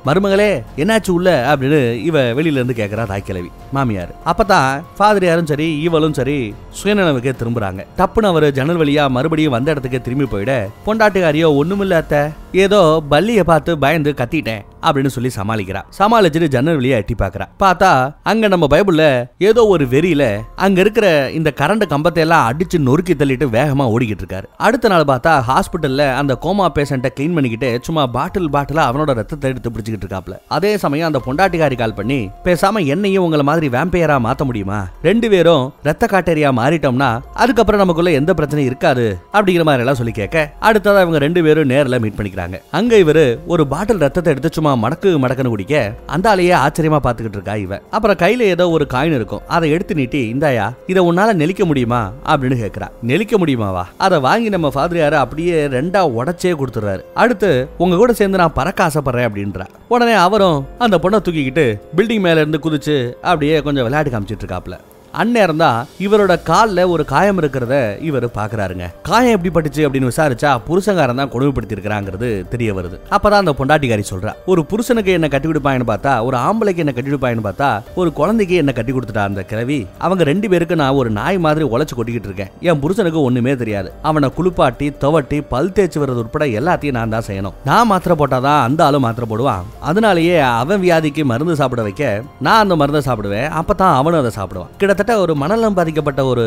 மருமகளே என்னாச்சு உள்ள? அப்படின்னு இவ வெளியில இருந்து கேக்குறா தாய் கிழவி மாமியார். அப்பதான் ஃபாதர் யாரும் சரி ஈவலும் சரி சுயநலவுக்கே திரும்புறாங்க. டப்புன்னு அவர் ஜன்னல் வழியா மறுபடியும் வந்த இடத்துக்கே திரும்பி போயிட பொண்டாட்டுக்காரியோ ஒண்ணுமில்ல ஏதோ பள்ளியை பார்த்து பயந்து கத்திட்டேன். அப்படின்னு சொல்லி சமாளிக்கிறா. சமாளிச்சுட்டு ஜன்னல் வழியா எட்டி பாக்குறா. பார்த்தா அங்க நம்ம பைபிள்ல ஏதோ ஒரு வெறியில அங்க இருக்கிற இந்த கரண்ட் கம்பத்தை எல்லாம் அடிச்சு நொறுக்கி தள்ளிட்டு வேகமா ஓடிக்கிட்டு இருக்காரு. அடுத்த நாள் பார்த்தா ஹாஸ்பிட்டல்ல அந்த கோமா பேஷண்ட்டை கிளீன் பண்ணிக்கிட்டு சும்மா பாட்டில் பாட்டிலா அவனோட ரத்தத்தை எடுத்து பிடிச்சிக்கிட்டு இருக்காப்ல. அதே சமயம் அந்த பொண்டாட்டிக்காரி கால் பண்ணி பேசாம என்னையும் உங்களை மாதிரி வேம்பையரா மாத்த முடியுமா? ரெண்டு பேரும் ரத்த காட்டேரியா மாறிட்டோம்னா அதுக்கப்புறம் நமக்குள்ள எந்த பிரச்சனையும் இருக்காது அப்படிங்கிற மாதிரி எல்லாம் சொல்லி கேட்க அடுத்ததா இவங்க ரெண்டு பேரும் நேரில் மீட் பண்ணிக்கிறாங்க. அங்க இவரு ஒரு பாட்டில் ரத்தத்தை எடுத்து சும்மா மடக்கு மடக்குன்னு குடிக்க அந்த ஆளையே ஆச்சரியமா பாத்துக்கிட்டு இருக்கா இவன் அப்புறம் கையில ஏதோ ஒரு காயின் இருக்கும். அதை எடுத்து நீட்டி இந்தாயா இதை உன்னால நெளிக்க முடியுமா? அப்படின்னு கேக்குறா. நெளிக்க முடியுமாவா? அதை வாங்கி நம்ம ஃபாதர் அப்படியே ரெண்டா உடச்சே கொடுத்துறாரு அடுத்து உங்க கூட சேர்ந்து நான் பறக்க ஆசைப்படுறேன் அப்படின்றா. உடனே அவரும் அந்த பொண்ணை தூக்கிக்கிட்டு பில்டிங் மேல இருந்து குதிச்சு அப்படியே கொஞ்சம் விளையாட்டு காமிச்சிட்டு இருக்காப்ல. அந்நேரம் தான் இவரோட காலில் ஒரு காயம் இருக்கிறத இவர் பாக்குறாருங்க. காயம் எப்படி பட்டுச்சு அப்படின்னு விசாரிச்சா புருஷங்காரன் தான் கொடுமைப்படுத்தி இருக்கிறாங்கிறது தெரிய வருது. அப்பதான் அந்த பொண்டாட்டிக்காரி சொல்றா ஒரு புருஷனுக்கு என்ன கட்டி கொடுப்பாங்கன்னு பார்த்தா ஒரு ஆம்பளைக்கு என்ன கட்டி கொடுப்பாங்கன்னு பார்த்தா ஒரு குழந்தைக்கு என்ன கட்டி கொடுத்துட்டா அந்த கிழவி? அவங்க ரெண்டு பேருக்கு நான் ஒரு நாய் மாதிரி உழைச்சு கொட்டிக்கிட்டு இருக்கேன். என் புருஷனுக்கு ஒண்ணுமே தெரியாது. அவனை குளிப்பாட்டி துவட்டி பல் தேய்ச்சி வர்றது உட்பட எல்லாத்தையும் நான் தான் செய்யணும். நான் மாத்திரை போட்டாதான் அந்த ஆளும் மாத்திரை போடுவான். அதனாலேயே அவன் வியாதிக்கு மருந்து சாப்பிட வைக்க நான் அந்த மருந்தை சாப்பிடுவேன். அப்பதான் அவனும் அதை சாப்பிடுவான். கிட்டத்தட்ட ஒரு மனநலம் பாதிக்கப்பட்ட ஒரு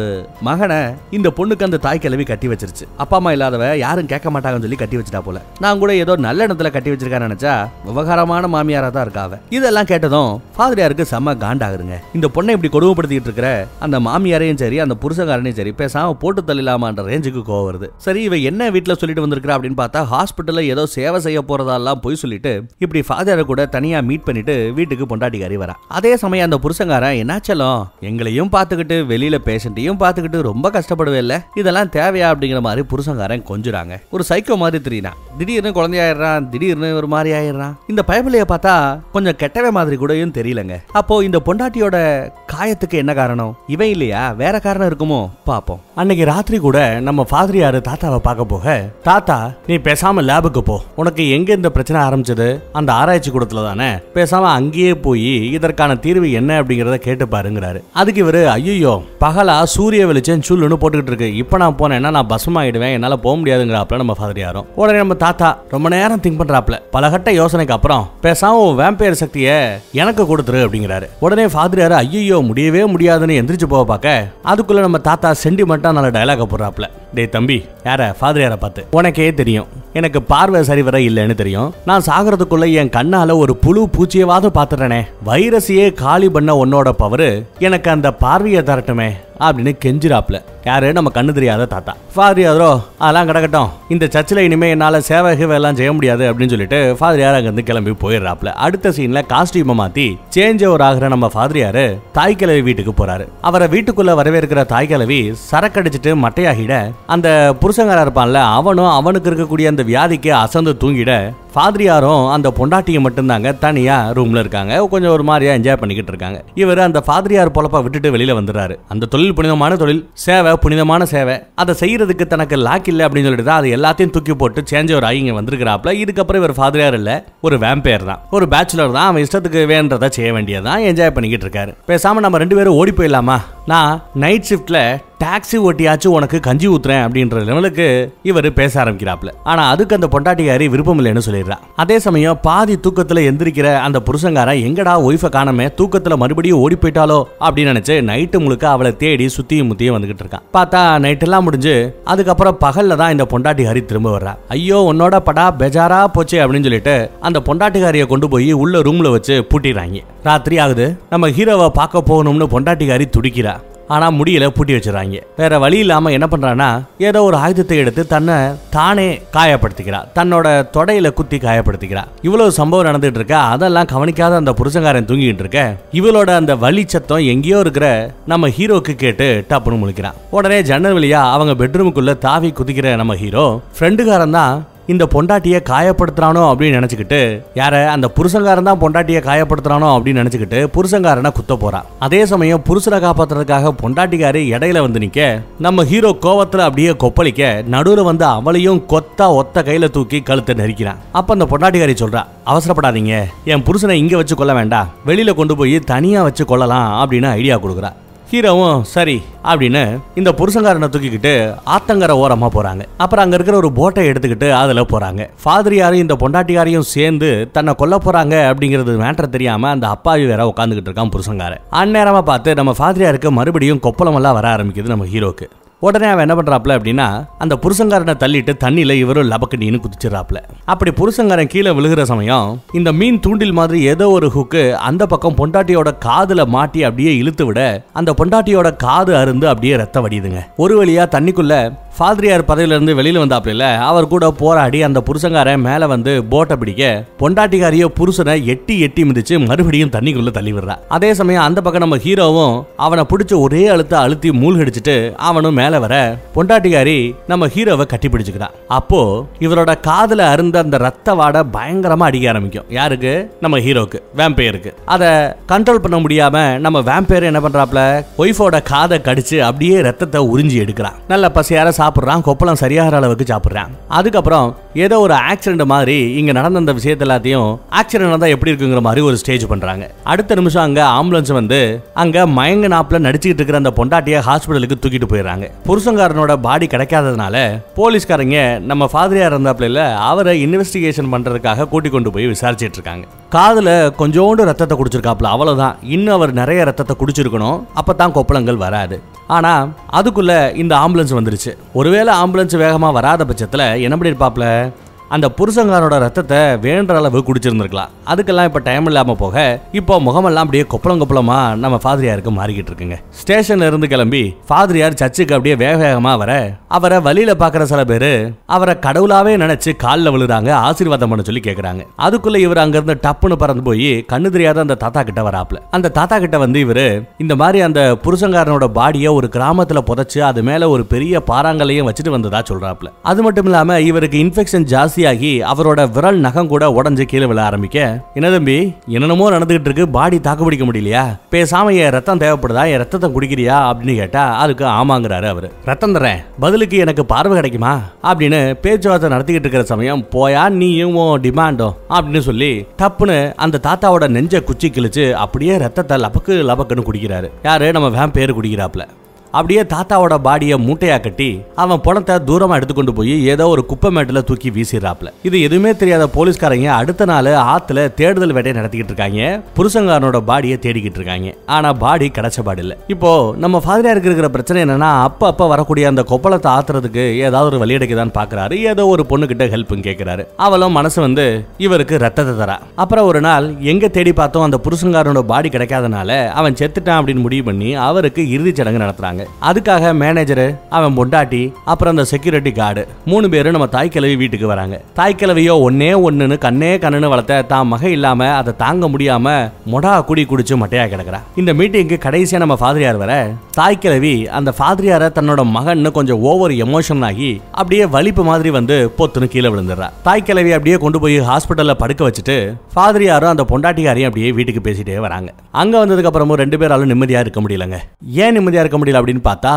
மகனை இந்த பொண்ணுக்கு அந்த தாய் கிளவி கட்டி வச்சிருச்சு. அப்பா அம்மா இல்லாதவ யாரும் கேட்க மாட்டாங்கன்னு சொல்லி கட்டி வச்சிட்டா போல. நான் கூட ஏதோ நல்ல இடத்துல கட்டி வச்சிருக்கான்னு நினைச்சா விவகாரமான மாமியாரா தான் இருக்காவ இதெல்லாம் கேட்டதும் ஃபாதரியாருக்கு செம்ம காண்டாகுதுங்க. இந்த பொண்ணை இப்படி கொடுமைப்படுத்திட்டு இருக்கிற அந்த மாமியாரையும் சரி அந்த புருஷகாரனையும் சரி பேசாம போட்டு தள்ளிலாமான்ற ரேஞ்சுக்கு கோவம் வருது. சரி இவ என்ன வீட்டுல சொல்லிட்டு வந்திருக்கிறா அப்படின்னு பார்த்தா ஹாஸ்பிட்டல்ல ஏதோ சேவை செய்ய போறதெல்லாம் போய் சொல்லிட்டு இப்படி ஃபாதரை கூட தனியா மீட் பண்ணிட்டு வீட்டுக்கு பொண்டாட்டிக்காரி வரா. அதே சமயம் அந்த புருஷங்காரன் என்னாச்சலும் எங்களையும் பார்த்துக்கிட்டு வெளியில பேஷண்ட்டையும் பார்த்துக்கிட்டு ரொம்ப கஷ்டப்படுவே இதெல்லாம் தேவையா அப்படிங்கிற மாதிரி புருஷங்காரன் கொஞ்சுறாங்க. ஒரு சைக்கோ மாதிரி தெரியுனா திடீர்னு குழந்தையாயிடுறான் திடீர்னு ஒரு மாதிரி ஆயிடுறான். இந்த பயபிளைய பார்த்தா கொஞ்சம் கெட்டவே மாதிரி கூடயும் தெரியலங்க. அப்போ இந்த பொண்டாட்டியோட காயத்துக்கு என்ன காரணம்? இவன் இல்லையா? வேற காரணம் இருக்குமோ? பார்ப்போம். அன்னைக்கு ராத்திரி கூட நம்ம ஃபாதரியாரு தாத்தாவை பார்க்க போக தாத்தா நீ பேசாம லேபுக்கு போ. உனக்கு எங்க இந்த பிரச்சனை ஆரம்பிச்சது? அந்த ஆராய்ச்சி கூடத்துல தானே? பேசாம அங்கேயே போய் இதற்கான தீர்வு என்ன? அப்படிங்கறத கேட்டு பாருங்கிறாரு. அதுக்கு இவரு ஐயோ பகலா சூரிய வெளிச்சம் சுள்ளுன்னு போட்டுக்கிட்டு இருக்கு. இப்போ நான் போனேன்னா நான் பஸ்மா ஆயிடுவேன் என்னால போக முடியாதுங்கிறாப்ல நம்ம ஃபாதர் யாரும் உடனே நம்ம தாத்தா ரொம்ப நேரம் திங்க் பண்றாப்ல பலகட்ட யோசனைக்கு அப்புறம் பேசாம வேம்பையர் சக்தியை எனக்கு கொடுத்துரு அப்படிங்கிறாரு. உடனே ஃபாதர் யாரு ஐயோ முடியவே முடியாதுன்னு எந்திரிச்சு போக பார்க்க அதுக்குள்ள நம்ம தாத்தா சென்டிமெண்டா நல்ல டைலாக போடுறாப்ல டே தம்பி யார? ஃபாதர் யாரை பார்த்து. உனக்கே தெரியும். எனக்கு பார்வை சரிவர இல்லைன்னு தெரியும். நான் சாகிறதுக்குள்ள என் கண்ணால ஒரு புழு பூச்சியவாவது பார்த்துட்டேனே. வைரஸையே காலி பண்ண உன்னோட பவரு எனக்கு அந்த பார்வையை தரட்டுமே. அப்படின்னு கெஞ்சிராப்ல. யாரு? நம்ம கண்ணு தெரியாத தாத்தா. ஃபாதர் யாரோ? அதெல்லாம் கிடக்கட்டும். இந்த சர்ச்சில் இனிமே என்னால் சேவை எல்லாம் செய்ய முடியாது அப்படின்னு சொல்லிட்டு ஃபாதர் யார் அங்கேருந்து கிளம்பி போயிடுறாப்ல. அடுத்த சீனில் காஸ்டியூமை மாற்றி சேஞ்ச் ஓவர் ஆகிற நம்ம ஃபாதர் யாரு? தாய் கிழவி வீட்டுக்கு போறாரு. அவரை வீட்டுக்குள்ள வரவேற்கிற தாய் கிழவி சரக்கடிச்சிட்டு மட்டையாகிட அந்த புருஷங்காரா இருப்பான்ல அவனும் அவனுக்கு இருக்கக்கூடிய அந்த வியாதிக்கு அசந்து தூங்கிட ஃபாதிரியாரும் அந்த பொண்டாட்டியை மட்டும்தாங்க தனியாக ரூமில் இருக்காங்க. கொஞ்சம் ஒரு மாதிரியா என்ஜாய் பண்ணிக்கிட்டு இருக்காங்க. இவர் அந்த ஃபாதிரியார் பொழப்பை விட்டுட்டு வெளியில் வந்துடுறாரு. அந்த தொழில் புனிதமான தொழில் சேவை புனிதமான சேவை. அதை செய்யறதுக்கு தனக்கு லாக் இல்லை அப்படின்னு சொல்லிட்டு தான் அது எல்லாத்தையும் தூக்கி போட்டு சேஞ்ச் ஒரு ஆகி இங்கே வந்திருக்கிறாப்ல இதுக்கப்புறம் இவர் ஃபாதரியார் இல்ல ஒரு வேம்பையர் தான். ஒரு பேச்சுலர் தான் அவன் இஷ்டத்துக்கு வேண்டதை செய்ய வேண்டியதான் என்ஜாய் பண்ணிக்கிட்டு இருக்காரு. பேசாம நம்ம ரெண்டு பேரும் ஓடி போயிடலாமா? நான் நைட் ஷிஃப்ட்ல டாக்ஸி ஓட்டியாச்சும் உனக்கு கஞ்சி ஊத்துறேன் அப்படின்ற லெவலுக்கு இவர் பேச ஆரம்பிக்கிறாப்ல ஆனா அதுக்கு அந்த பொண்டாட்டிக்காரி விருப்பம் இல்லைன்னு சொல்லிடுறா. அதே சமயம் பாதி தூக்கத்துல எந்திரிக்கிற அந்த புருஷங்கார எங்கடா ஒய்ஃபை காணாம தூக்கத்துல மறுபடியும் ஓடி போயிட்டாலோ அப்படின்னு நினைச்சு நைட்டு முழுக்க அவளை தேடி சுத்தியும் முத்தியும் வந்துகிட்டு இருக்கான். பார்த்தா நைட் எல்லாம் முடிஞ்சு அதுக்கப்புறம் பகல்ல தான் இந்த பொண்டாட்டிகாரி திரும்ப வர்றா. ஐயோ உன்னோட படா பெஜாரா போச்சு அப்படின்னு சொல்லிட்டு அந்த பொண்டாட்டிகாரியை கொண்டு போய் உள்ள ரூம்ல வச்சு பூட்டிடுறாங்க. ராத்திரி ஆகுது நம்ம ஹீரோவை பார்க்க போகணும்னு பொண்டாட்டிகாரி துடிக்கிறா. ஆனால் முடியல பூட்டி வச்சிடறாங்க. வேற வழி இல்லாமல் என்ன பண்ணுறான்னா ஏதோ ஒரு ஆயுதத்தை எடுத்து தன்னை தானே காயப்படுத்திக்கிறா. தன்னோட தொடையில குத்தி காயப்படுத்திக்கிறா. இவ்வளவு சம்பவம் நடந்துட்டு இருக்க? அதெல்லாம் கவனிக்காத அந்த புருஷங்காரன் தூங்கிட்டு இருக்க. இவளோட அந்த வலி சத்தம் எங்கேயோ இருக்கிற நம்ம ஹீரோக்கு கேட்டு டப்புன்னு முழிக்கிறான் உடனே ஜன்னல் வழியா அவங்க பெட்ரூமுக்குள்ள தாவி குதிக்கிற நம்ம ஹீரோ ஃப்ரெண்டுக்காரன் தான் இந்த பொண்டாட்டியை காயப்படுத்துறானோ அப்படின்னு நினச்சிக்கிட்டு யார அந்த புருஷங்காரன் தான் பொண்டாட்டியை காயப்படுத்துறானோ அப்படின்னு நினச்சிக்கிட்டு புருஷங்காரனை குத்த போறான் அதே சமயம் புருஷனை காப்பாத்துறதுக்காக பொண்டாட்டிக்காரி இடையில வந்து நிற்க நம்ம ஹீரோ கோவத்தில் அப்படியே கொப்பளிக்க நடுவில் வந்து அவளையும் கொத்தா ஒத்த கையில் தூக்கி கழுத்தை நெரிக்கிறான் அப்போ அந்த பொண்டாட்டிக்காரி சொல்றா அவசரப்படாதீங்க என் புருஷனை இங்கே வச்சு கொல்ல வேண்டாம் வெளியில் கொண்டு போய் தனியாக வச்சு கொள்ளலாம் அப்படின்னு ஐடியா கொடுக்குறா. ஹீரோவும் சரி அப்படின்னு இந்த புருஷங்காரனை தூக்கிக்கிட்டு ஆத்தங்கரை ஓரமா போறாங்க. அப்புறம் அங்க இருக்கிற ஒரு போட்டை எடுத்துக்கிட்டு அதுல போறாங்க. ஃபாதரியாரையும் இந்த பொண்டாட்டியாரையும் சேர்ந்து தன்னை கொல்ல போறாங்க அப்படிங்கிறது மேட்டர் தெரியாம அந்த அப்பாவி வேற உட்காந்துக்கிட்டு இருக்கான் புருஷங்காரன் அந்நேரமா பார்த்து நம்ம ஃபாதரியாருக்கு மறுபடியும் கொப்பளமெல்லாம் வர ஆரம்பிக்குது நம்ம ஹீரோக்கு உடனே அவன் என்ன பண்றாப்ல அப்படின்னா அந்த புருஷங்காரனை தள்ளிட்டு தண்ணியில இவரும் லபக்கடின்னு குதிச்சிடறாப்ல. அப்படி புருஷங்காரன் கீழே விழுகிற சமயம் இந்த மீன் தூண்டில் மாதிரி ஏதோ ஒரு ஹுக்கு அந்த பக்கம் பொண்டாட்டியோட காதுல மாட்டி அப்படியே இழுத்து விட அந்த பொண்டாட்டியோட காது அருந்து அப்படியே ரத்த வடியுதுங்க. ஒரு வழியா தண்ணிக்குள்ள ஃபாதரியார் பதவியிலேருந்து வெளியில் வந்தாப்புல அவர் கூட போராடி அந்த புருஷங்காரன் மேலே வந்து போட்டை பிடிக்க பொண்டாட்டிக்காரியோ புருஷனை எட்டி எட்டி மிதிச்சு மறுபடியும் தண்ணிக்குள்ளே தள்ளி விடுறா. அதே சமயம் அந்த பக்கம் நம்ம ஹீரோவும் அவனை பிடிச்ச ஒரே அழுத்த அழுத்தி மூழ்கடிச்சிட்டு அவனும் மேலே வர பொண்டாட்டிக்காரி நம்ம ஹீரோவை கட்டி பிடிச்சுக்கிறான் அப்போ இவரோட காதில் அருந்த அந்த ரத்த வாடை பயங்கரமாக அடிக்க ஆரம்பிக்கும். யாருக்கு? நம்ம ஹீரோக்கு. வேம்பையருக்கு அதை கண்ட்ரோல் பண்ண முடியாம நம்ம வேம்பையர் என்ன பண்றாப்ல ஒய்ஃபோட காதை கடிச்சு அப்படியே ரத்தத்தை உறிஞ்சி எடுக்கிறான் நல்ல பசியார சாப்பிடுறான் கொப்பளம் சரியாகிற அளவுக்கு சாப்பிடுறான். அதுக்கப்புறம் ஏதோ ஒரு ஆக்சிடென்ட் மாதிரி இங்க நடந்த அந்த விஷயத்த எல்லாத்தையும் ஆக்சிடென்ட் தான் எப்படி இருக்குங்கிற மாதிரி ஒரு ஸ்டேஜ் பண்றாங்க. அடுத்த நிமிஷம் அங்க ஆம்புலன்ஸ் வந்து அங்க மயங்க நாப்பில் நடிச்சுக்கிட்டு இருக்கிற அந்த பொண்டாட்டியை ஹாஸ்பிட்டலுக்கு தூக்கிட்டு போயிடுறாங்க. புருஷங்காரனோட பாடி கிடைக்காததுனால போலீஸ்காரங்க நம்ம ஃபாதரியா இருந்தாப்ல இல்ல அவரை இன்வெஸ்டிகேஷன் பண்றதுக்காக கூட்டி கொண்டு போய் விசாரிச்சிட்டு இருக்காங்க. காதுல கொஞ்சோண்டு ரத்தத்தை குடிச்சிருக்காப்ல அவ்வளவுதான். இன்னும் அவர் நிறைய ரத்தத்தை குடிச்சிருக்கணும் அப்பதான் கொப்பளங்கள் வராது. ஆனா அதுக்குள்ள இந்த ஆம்புலன்ஸ் வந்துருச்சு. ஒருவேளை ஆம்புலன்ஸ் வேகமா வராத பட்சத்துல என்ன பண்ணிருப்பாப்ல அந்த புருஷங்காரோட ரத்தத்தை வேண்ட அளவு குடிச்சிருந்திருக்கலாம். அதுக்கெல்லாம் இப்போ டைம் இல்லாமல் போக இப்போ முகமெல்லாம் அப்படியே கொப்பளம் கொப்பளமா நம்ம ஃபாதிரியாருக்கு மாறிக்கிட்டு இருக்குங்க. ஸ்டேஷன்ல இருந்து கிளம்பி ஃபாதிரியார் சர்ச்சுக்கு அப்படியே வேக வேகமாக வர அவரை வழியில பார்க்குற சில பேர் அவரை கடவுளாவே நினைச்சு காலில் விழுறாங்க ஆசீர்வாதம் பண்ண சொல்லி கேட்குறாங்க அதுக்குள்ள இவர் அங்கேருந்து டப்புன்னு பறந்து போய் கண்ணு தெரியாத அந்த தாத்தா கிட்ட வராப்ல. அந்த தாத்தா கிட்ட வந்து இவரு இந்த மாதிரி அந்த புருஷங்காரனோட பாடியை ஒரு கிராமத்தில் புதைச்சு அது மேலே ஒரு பெரிய பாறாங்கலையும் வச்சுட்டு வந்ததா சொல்றாப்ல. அது மட்டும் இல்லாமல் இவருக்கு இன்ஃபெக்ஷன் ஜாஸ்தியாகி அவரோட விரல் நகம் கூட உடஞ்சு கீழே விழ ஆரம்பிக்க என்ன தம்பி என்னென்னமோ நடந்துகிட்டு இருக்கு பாடி தாக்கு பிடிக்க முடியலையா? பேசாம என் ரத்தம் தேவைப்படுதா? என் ரத்தத்தை குடிக்கிறியா? அப்படின்னு கேட்டா அதுக்கு ஆமாங்கிறாரு அவரு. ரத்தம் தரேன். பதிலுக்கு எனக்கு பார்வை கிடைக்குமா? அப்படின்னு பேச்சுவார்த்தை நடத்திக்கிட்டு இருக்கிற சமயம் போயா நீயும் டிமாண்டோ? டிமாண்டும் அப்படின்னு சொல்லி டப்புன்னு அந்த தாத்தாவோட நெஞ்ச குச்சி கிழிச்சு அப்படியே ரத்தத்தை லபக்கு லபக்குன்னு குடிக்கிறாரு. யாரு? நம்ம வேம் பேரு குடிக்கிறாப்ல அப்படியே தாத்தாவோட பாடியை மூட்டையா கட்டி அவன் பணத்தை தூரமா எடுத்துக்கொண்டு போய் ஏதோ ஒரு குப்பை மேட்டில் தூக்கி வீசிடுறாப்ல இது எதுவுமே தெரியாத போலீஸ்காரங்க அடுத்த நாள் ஆத்துல தேடுதல் வேட்டையை நடத்திக்கிட்டு இருக்காங்க. புருஷங்காரனோட பாடியை தேடிக்கிட்டு இருக்காங்க. ஆனா பாடி கிடைச்ச பாடு இல்லை. இப்போ நம்ம ஃபாதரியாருக்கு இருக்கிற பிரச்சனை என்னன்னா அப்ப அப்ப வரக்கூடிய அந்த கொப்பளத்தை ஆத்துறதுக்கு ஏதாவது ஒரு வழி கிடைக்குதான்னு பாக்குறாரு. ஏதோ ஒரு பொண்ணு கிட்ட ஹெல்ப் அவளும் மனசு வந்து இவருக்கு ரத்தத்தை தரா. அப்புறம் ஒரு நாள் எங்க தேடி பார்த்தோம் அந்த புருஷங்காரனோட பாடி கிடைக்காதனால அவன் செத்துட்டான் அப்படின்னு முடிவு பண்ணி அவருக்கு இறுதிச் சடங்கு நடத்துறாங்க. அதுக்காக மேனேஜரு அவன் பொண்டாட்டி அப்புறம் அந்த செக்யூரிட்டி கார்டு மூணு பேரும் நம்ம தாய் கிழவி வீட்டுக்கு வராங்க. தாய் கிழவியோ ஒன்னே ஒன்னு கண்ணே கண்ணுன்னு வளர்த்த தான் மகை இல்லாம அதை தாங்க முடியாம மொடா குடி குடிச்சு மட்டையா கிடக்குறா. இந்த மீட்டிங்க்கு கடைசியா நம்ம ஃபாதரியார் வர தாய் கிழவி அந்த ஃபாதரியார தன்னோட மகன்னு கொஞ்சம் ஓவர் எமோஷன் ஆகி அப்படியே வலிப்பு மாதிரி வந்து பொத்துன்னு கீழே விழுந்துடுறா. தாய் கிழவி அப்படியே கொண்டு போய் ஹாஸ்பிட்டல்ல படுக்க வச்சுட்டு ஃபாதரியாரும் அந்த பொண்டாட்டிக்காரையும் அப்படியே வீட்டுக்கு பேசிட்டே வராங்க. அங்க வந்ததுக்கு அப்புறமும் ரெண்டு பேராலும் நிம்மதியா இருக்க முடியலங்க. ஏன் நிம்மதியா இருக்க முடியல? அப்படின்னு பார்த்தா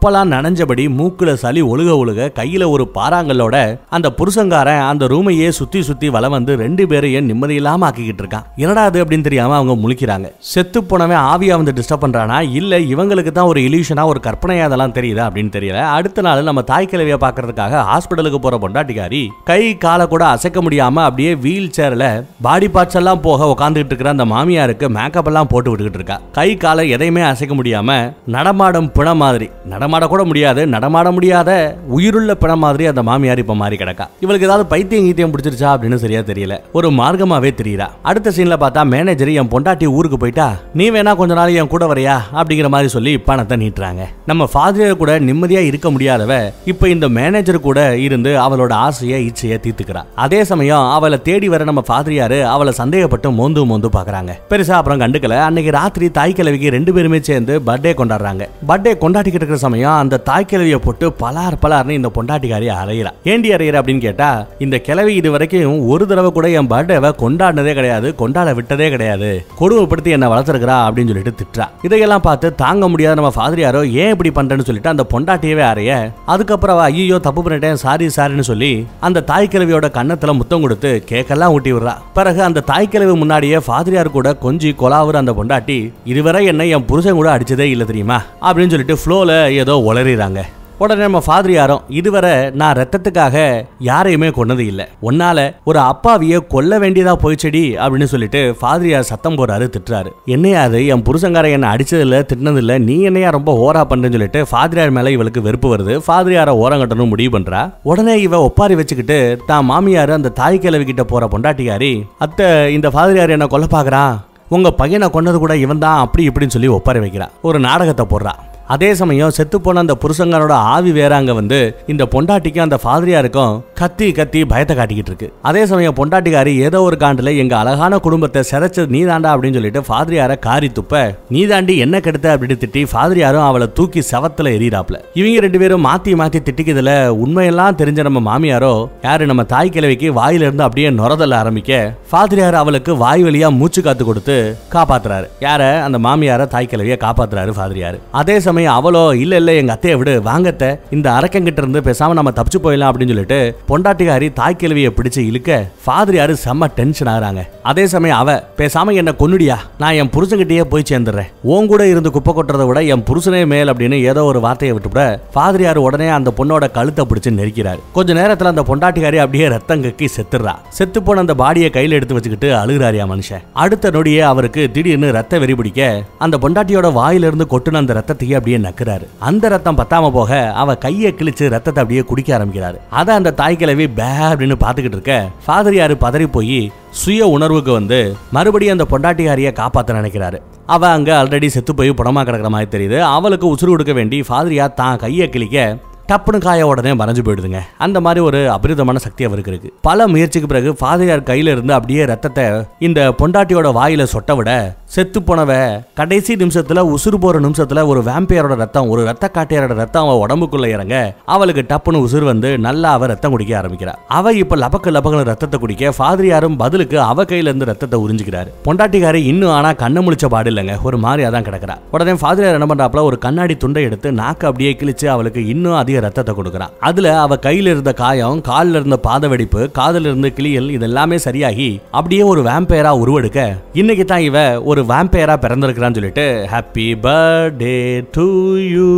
தொப்பலாம் நனைஞ்சபடி மூக்குல சளி ஒழுக ஒழுக கையில ஒரு பாறாங்கல்லோட அந்த புருஷங்காரன் அந்த ரூமையே சுத்தி சுத்தி வள வந்து ரெண்டு பேரையும் நிம்மதியில்லாம ஆக்கிக்கிட்டு இருக்கான். என்னடா அது அப்படின்னு தெரியாம அவங்க முழிக்கிறாங்க. செத்து போனவன் ஆவியா வந்து டிஸ்டர்ப் பண்றானா? இல்ல இவங்களுக்கு தான் ஒரு இலியூஷனா ஒரு கற்பனையா அதெல்லாம் தெரியுதா அப்படின்னு தெரியல. அடுத்த நாள் நம்ம தாய் கிழவிய பாக்குறதுக்காக ஹாஸ்பிட்டலுக்கு போற பொண்டாட்டிக்காரி கை காலை கூட அசைக்க முடியாம அப்படியே வீல் சேர்ல பாடி பார்ட்ஸ் எல்லாம் போக உட்காந்துட்டு இருக்கிற அந்த மாமியாருக்கு மேக்கப் எல்லாம் போட்டு விட்டுக்கிட்டு இருக்கா. கை காலை எதையுமே அசைக்க முடியாம நடமாடும் பிண மாதிரி நடமாட கூட முடியாது நடமாட முடியாத உயிருள்ள பிண மாதிரி அந்த மாமியார் இப்ப மாறி கிடக்கா. இவளுக்கு ஏதாவது பைத்தியம் கீத்தியம் பிடிச்சிருச்சா அப்படின்னு சரியா தெரியல. ஒரு மார்க்கமாவே தெரியுறா. அடுத்த சீன்ல பார்த்தா மேனேஜர் என் பொண்டாட்டி ஊருக்கு போயிட்டா நீ வேணா கொஞ்ச நாள் என் கூட வரையா? அப்படிங்கிற மாதிரி சொல்லி பணத்தை நீட்டுறாங்க. நம்ம ஃபாதர் கூட நிம்மதியா இருக்க முடியாதவ இப்ப இந்த மேனேஜர் கூட இருந்து அவளோட ஆசையை இச்சையை தீர்த்துக்கிறா. அதே சமயம் அவளை தேடி வர நம்ம ஃபாதரியாரு அவளை சந்தேகப்பட்டு மோந்து மோந்து பாக்குறாங்க. பெருசா அப்புறம் கண்டுக்கல. அன்னைக்கு ராத்திரி தாய் கிழவிக்கு ரெண்டு பேருமே சேர்ந்து பர்த்டே கொண்டாடுறாங்க. பர்த்டே கொண்டாடிக்கிட்டு இருக்கிற சமயம் சமயம் அந்த தாய் கிழவியை போட்டு பலார் பலார்னு இந்த பொண்டாட்டிக்காரி அறையிறா. ஏண்டி அறையிற அப்படின்னு கேட்டா இந்த கிழவி இது வரைக்கும் ஒரு தடவை கூட என் பர்த்டேவை கொண்டாடினதே கிடையாது கொண்டாட விட்டதே கிடையாது. கொடுமைப்படுத்தி என்ன வளர்த்துருக்கா அப்படின்னு சொல்லிட்டு திட்டுறா. இதையெல்லாம் பார்த்து தாங்க முடியாத நம்ம ஃபாதரியாரோ ஏன் இப்படி பண்றேன்னு சொல்லிட்டு அந்த பொண்டாட்டியவே அறைய அதுக்கப்புறம் ஐயோ தப்பு பண்ணிட்டேன் சாரி சாரின்னு சொல்லி அந்த தாய் கிழவியோட கன்னத்துல முத்தம் கொடுத்து கேக்கெல்லாம் ஊட்டி விடுறா. பிறகு அந்த தாய் கிழவி முன்னாடியே ஃபாதரியார் கூட கொஞ்சி கொலாவுற அந்த பொண்டாட்டி இதுவரை என்ன என் புருஷன் கூட அடிச்சதே இல்லை தெரியுமா? அப்படின்னு சொல்லிட்டு ஃப்ளோல ஏதோ உளறிறாங்க உடனே நம்ம ஃபாதர் யாரும் இதுவரை நான் ரத்தத்துக்காக யாரையுமே கொன்னது இல்லை. உன்னால ஒரு அப்பாவிய கொல்ல வேண்டியதா போய்ச்செடி அப்படின்னு சொல்லிட்டு ஃபாதரியார் சத்தம் போறாரு திட்டுறாரு. என்னையா அது என் புருஷங்கார என்னை அடிச்சதில்ல திட்டினதில்ல நீ என்னையா ரொம்ப ஓரா பண்றேன்னு சொல்லிட்டு ஃபாதரியார் மேல இவளுக்கு வெறுப்பு வருது. ஃபாதரியார ஓரம் கட்டணும் முடிவு பண்றா? உடனே இவ ஒப்பாரி வச்சுக்கிட்டு தான் மாமியார் அந்த தாய் கிழவி கிட்ட போற பொண்டாட்டிக்காரி அத்தை இந்த ஃபாதரியார் என்ன கொல்ல பாக்குறான் உங்க பையனை கொன்னது கூட இவன் தான் அப்படி இப்படின்னு சொல்லி ஒப்பாரி வைக்கிறான் ஒரு நாடகத்தை போடுறா. அதே சமயம் செத்து போன அந்த புருஷங்களோட ஆவி வேற அங்க வந்து இந்த பொண்டாட்டிக்கும் அந்த ஃபாதரியாருக்கும் கத்தி கத்தி பயத்தை காட்டிக்கிட்டு இருக்கு. அதே சமயம் பொண்டாட்டிக்காரி ஏதோ ஒரு காண்டில் எங்க அழகான குடும்பத்தை சிதைச்சது நீ தாண்டா அப்படின்னு சொல்லிட்டு ஃபாதரியார காரி துப்ப நீ தாண்டி என்ன கெடுத்த? அப்படின்னு திட்டி ஃபாதரியாரும் அவளை தூக்கி செவத்துல எரியிறாப்ல இவங்க ரெண்டு பேரும் மாத்தி மாத்தி திட்டிக்கிறதுல உண்மையெல்லாம் தெரிஞ்ச நம்ம மாமியாரோ யாரு நம்ம தாய் கிழவிக்கு வாயிலிருந்து அப்படியே நுரதல்ல ஆரம்பிக்க? ஃபாதரியார் அவளுக்கு வாய் வழியா மூச்சு காத்து கொடுத்து காப்பாத்துறாரு. யார? அந்த மாமியார தாய் கிழவிய காப்பாத்துறாரு ஃபாதரியார். அதே சமயம் அவளோ இல்ல இல்ல எங்க அத்தையை விடு வாங்கத்த. இந்த அரக்கங்கிட்ட இருந்து பேசாம நம்ம தப்பிச்சு போயிடலாம் அப்படின்னு சொல்லிட்டு பொண்டாட்டிகாரி தாய் கேள்வியை பிடிச்சு இழுக்க ஃபாதரியாரு செம்ம டென்ஷன் ஆகுறாங்க. அதே சமயம் அவ பேசாம என்ன கொன்னுடியா? நான் என் புருஷன்கிட்டயே போய் சேர்ந்துடுறேன். உன் கூட இருந்து குப்பை கொட்டுறதை விட என் புருஷனே மேல் அப்படின்னு ஏதோ ஒரு வார்த்தையை விட்டுவிட ஃபாதரியார் உடனே அந்த பொண்ணோட கழுத்தை பிடிச்சு நெருக்கிறார். கொஞ்ச நேரத்துல அந்த பொண்டாட்டிக்காரி அப்படியே ரத்தம் கக்கி செத்துறா செத்து போன அந்த பாடியை கையில எடுத்து வச்சுக்கிட்டு அழுகிறாரியா மனுஷன். அடுத்த நொடியே அவருக்கு திடீர்னு ரத்த வெறி பிடிக்க அந்த பொண்டாட்டியோட வாயிலிருந்து கொட்டுன அந்த ரத்தத்தையே அப்படி அப்படியே நக்குறாரு. அந்த ரத்தம் பத்தாம போக அவ கையை கிழிச்சு ரத்தத்தை அப்படியே குடிக்க ஆரம்பிக்கிறாரு. அத அந்த தாய் கிழவி பே அப்படின்னு பாத்துக்கிட்டு இருக்க. ஃபாதரியாரு பதறி போய் சுய உணர்வுக்கு வந்து மறுபடியும் அந்த பொண்டாட்டிகாரியை காப்பாற்ற நினைக்கிறாரு. அவ அங்க ஆல்ரெடி செத்து போய் புடமா கிடக்கிற மாதிரி தெரியுது. அவளுக்கு உசுறு கொடுக்க வேண்டி ஃபாதரியா தான் கையை கிழிக்க டப்புனு காய உடனே மறைஞ்சு போயிடுதுங்க. அந்த மாதிரி ஒரு அபரிதமான சக்தி அவருக்கு இருக்கு. பல முயற்சிக்கு பிறகு ஃபாதரியார் கையில இருந்து அப்படியே ரத்தத்தை இந்த பொண்டாட்டியோட வாயில சொட்ட விட செத்து போனவ கடைசி நிமிஷத்துல உசுறு போற நிமிஷத்துல ஒரு வேம்பையரோட ரத்தம் ஒரு ரத்த காட்டியாரோட ரத்தம் அவன் உடம்புக்குள்ள இறங்க அவளுக்கு டப்புன்னு உசுறு வந்து நல்லா அவ ரத்தம் குடிக்க ஆரம்பிக்கிறா. அவ இப்ப லபக்கு லபக்குன்னு ரத்தத்தை குடிக்க ஃபாதிரியாரும் பதிலுக்கு அவ கையில இருந்து ரத்தத்தை உறிஞ்சிக்கிறாரு. பொண்டாட்டிக்காரி இன்னும் ஆனா கண்ணை முழிச்ச பாடு இல்லைங்க. ஒரு மாதிரியா தான் கிடக்குறா. உடனே ஃபாதிரியார் என்ன பண்றாப்ல ஒரு கண்ணாடி துண்டை எடுத்து நாக்கு அப்படியே கிழிச்சு அவளுக்கு இன்னும் அதிக ரத்தத்தை கொடுக்குறான் அதுல அவ கையில இருந்த காயம் கால்ல இருந்த பாத வெடிப்பு காதுல இருந்த கிளியல் இதெல்லாமே சரியாகி அப்படியே ஒரு வேம்பயரா உருவெடுக்க இன்னைக்கு தான் இவ ஒரு வேம்பயரா பிறந்திருக்கிறான்னு சொல்லிட்டு ஹாப்பி பர்த்டே டு யூ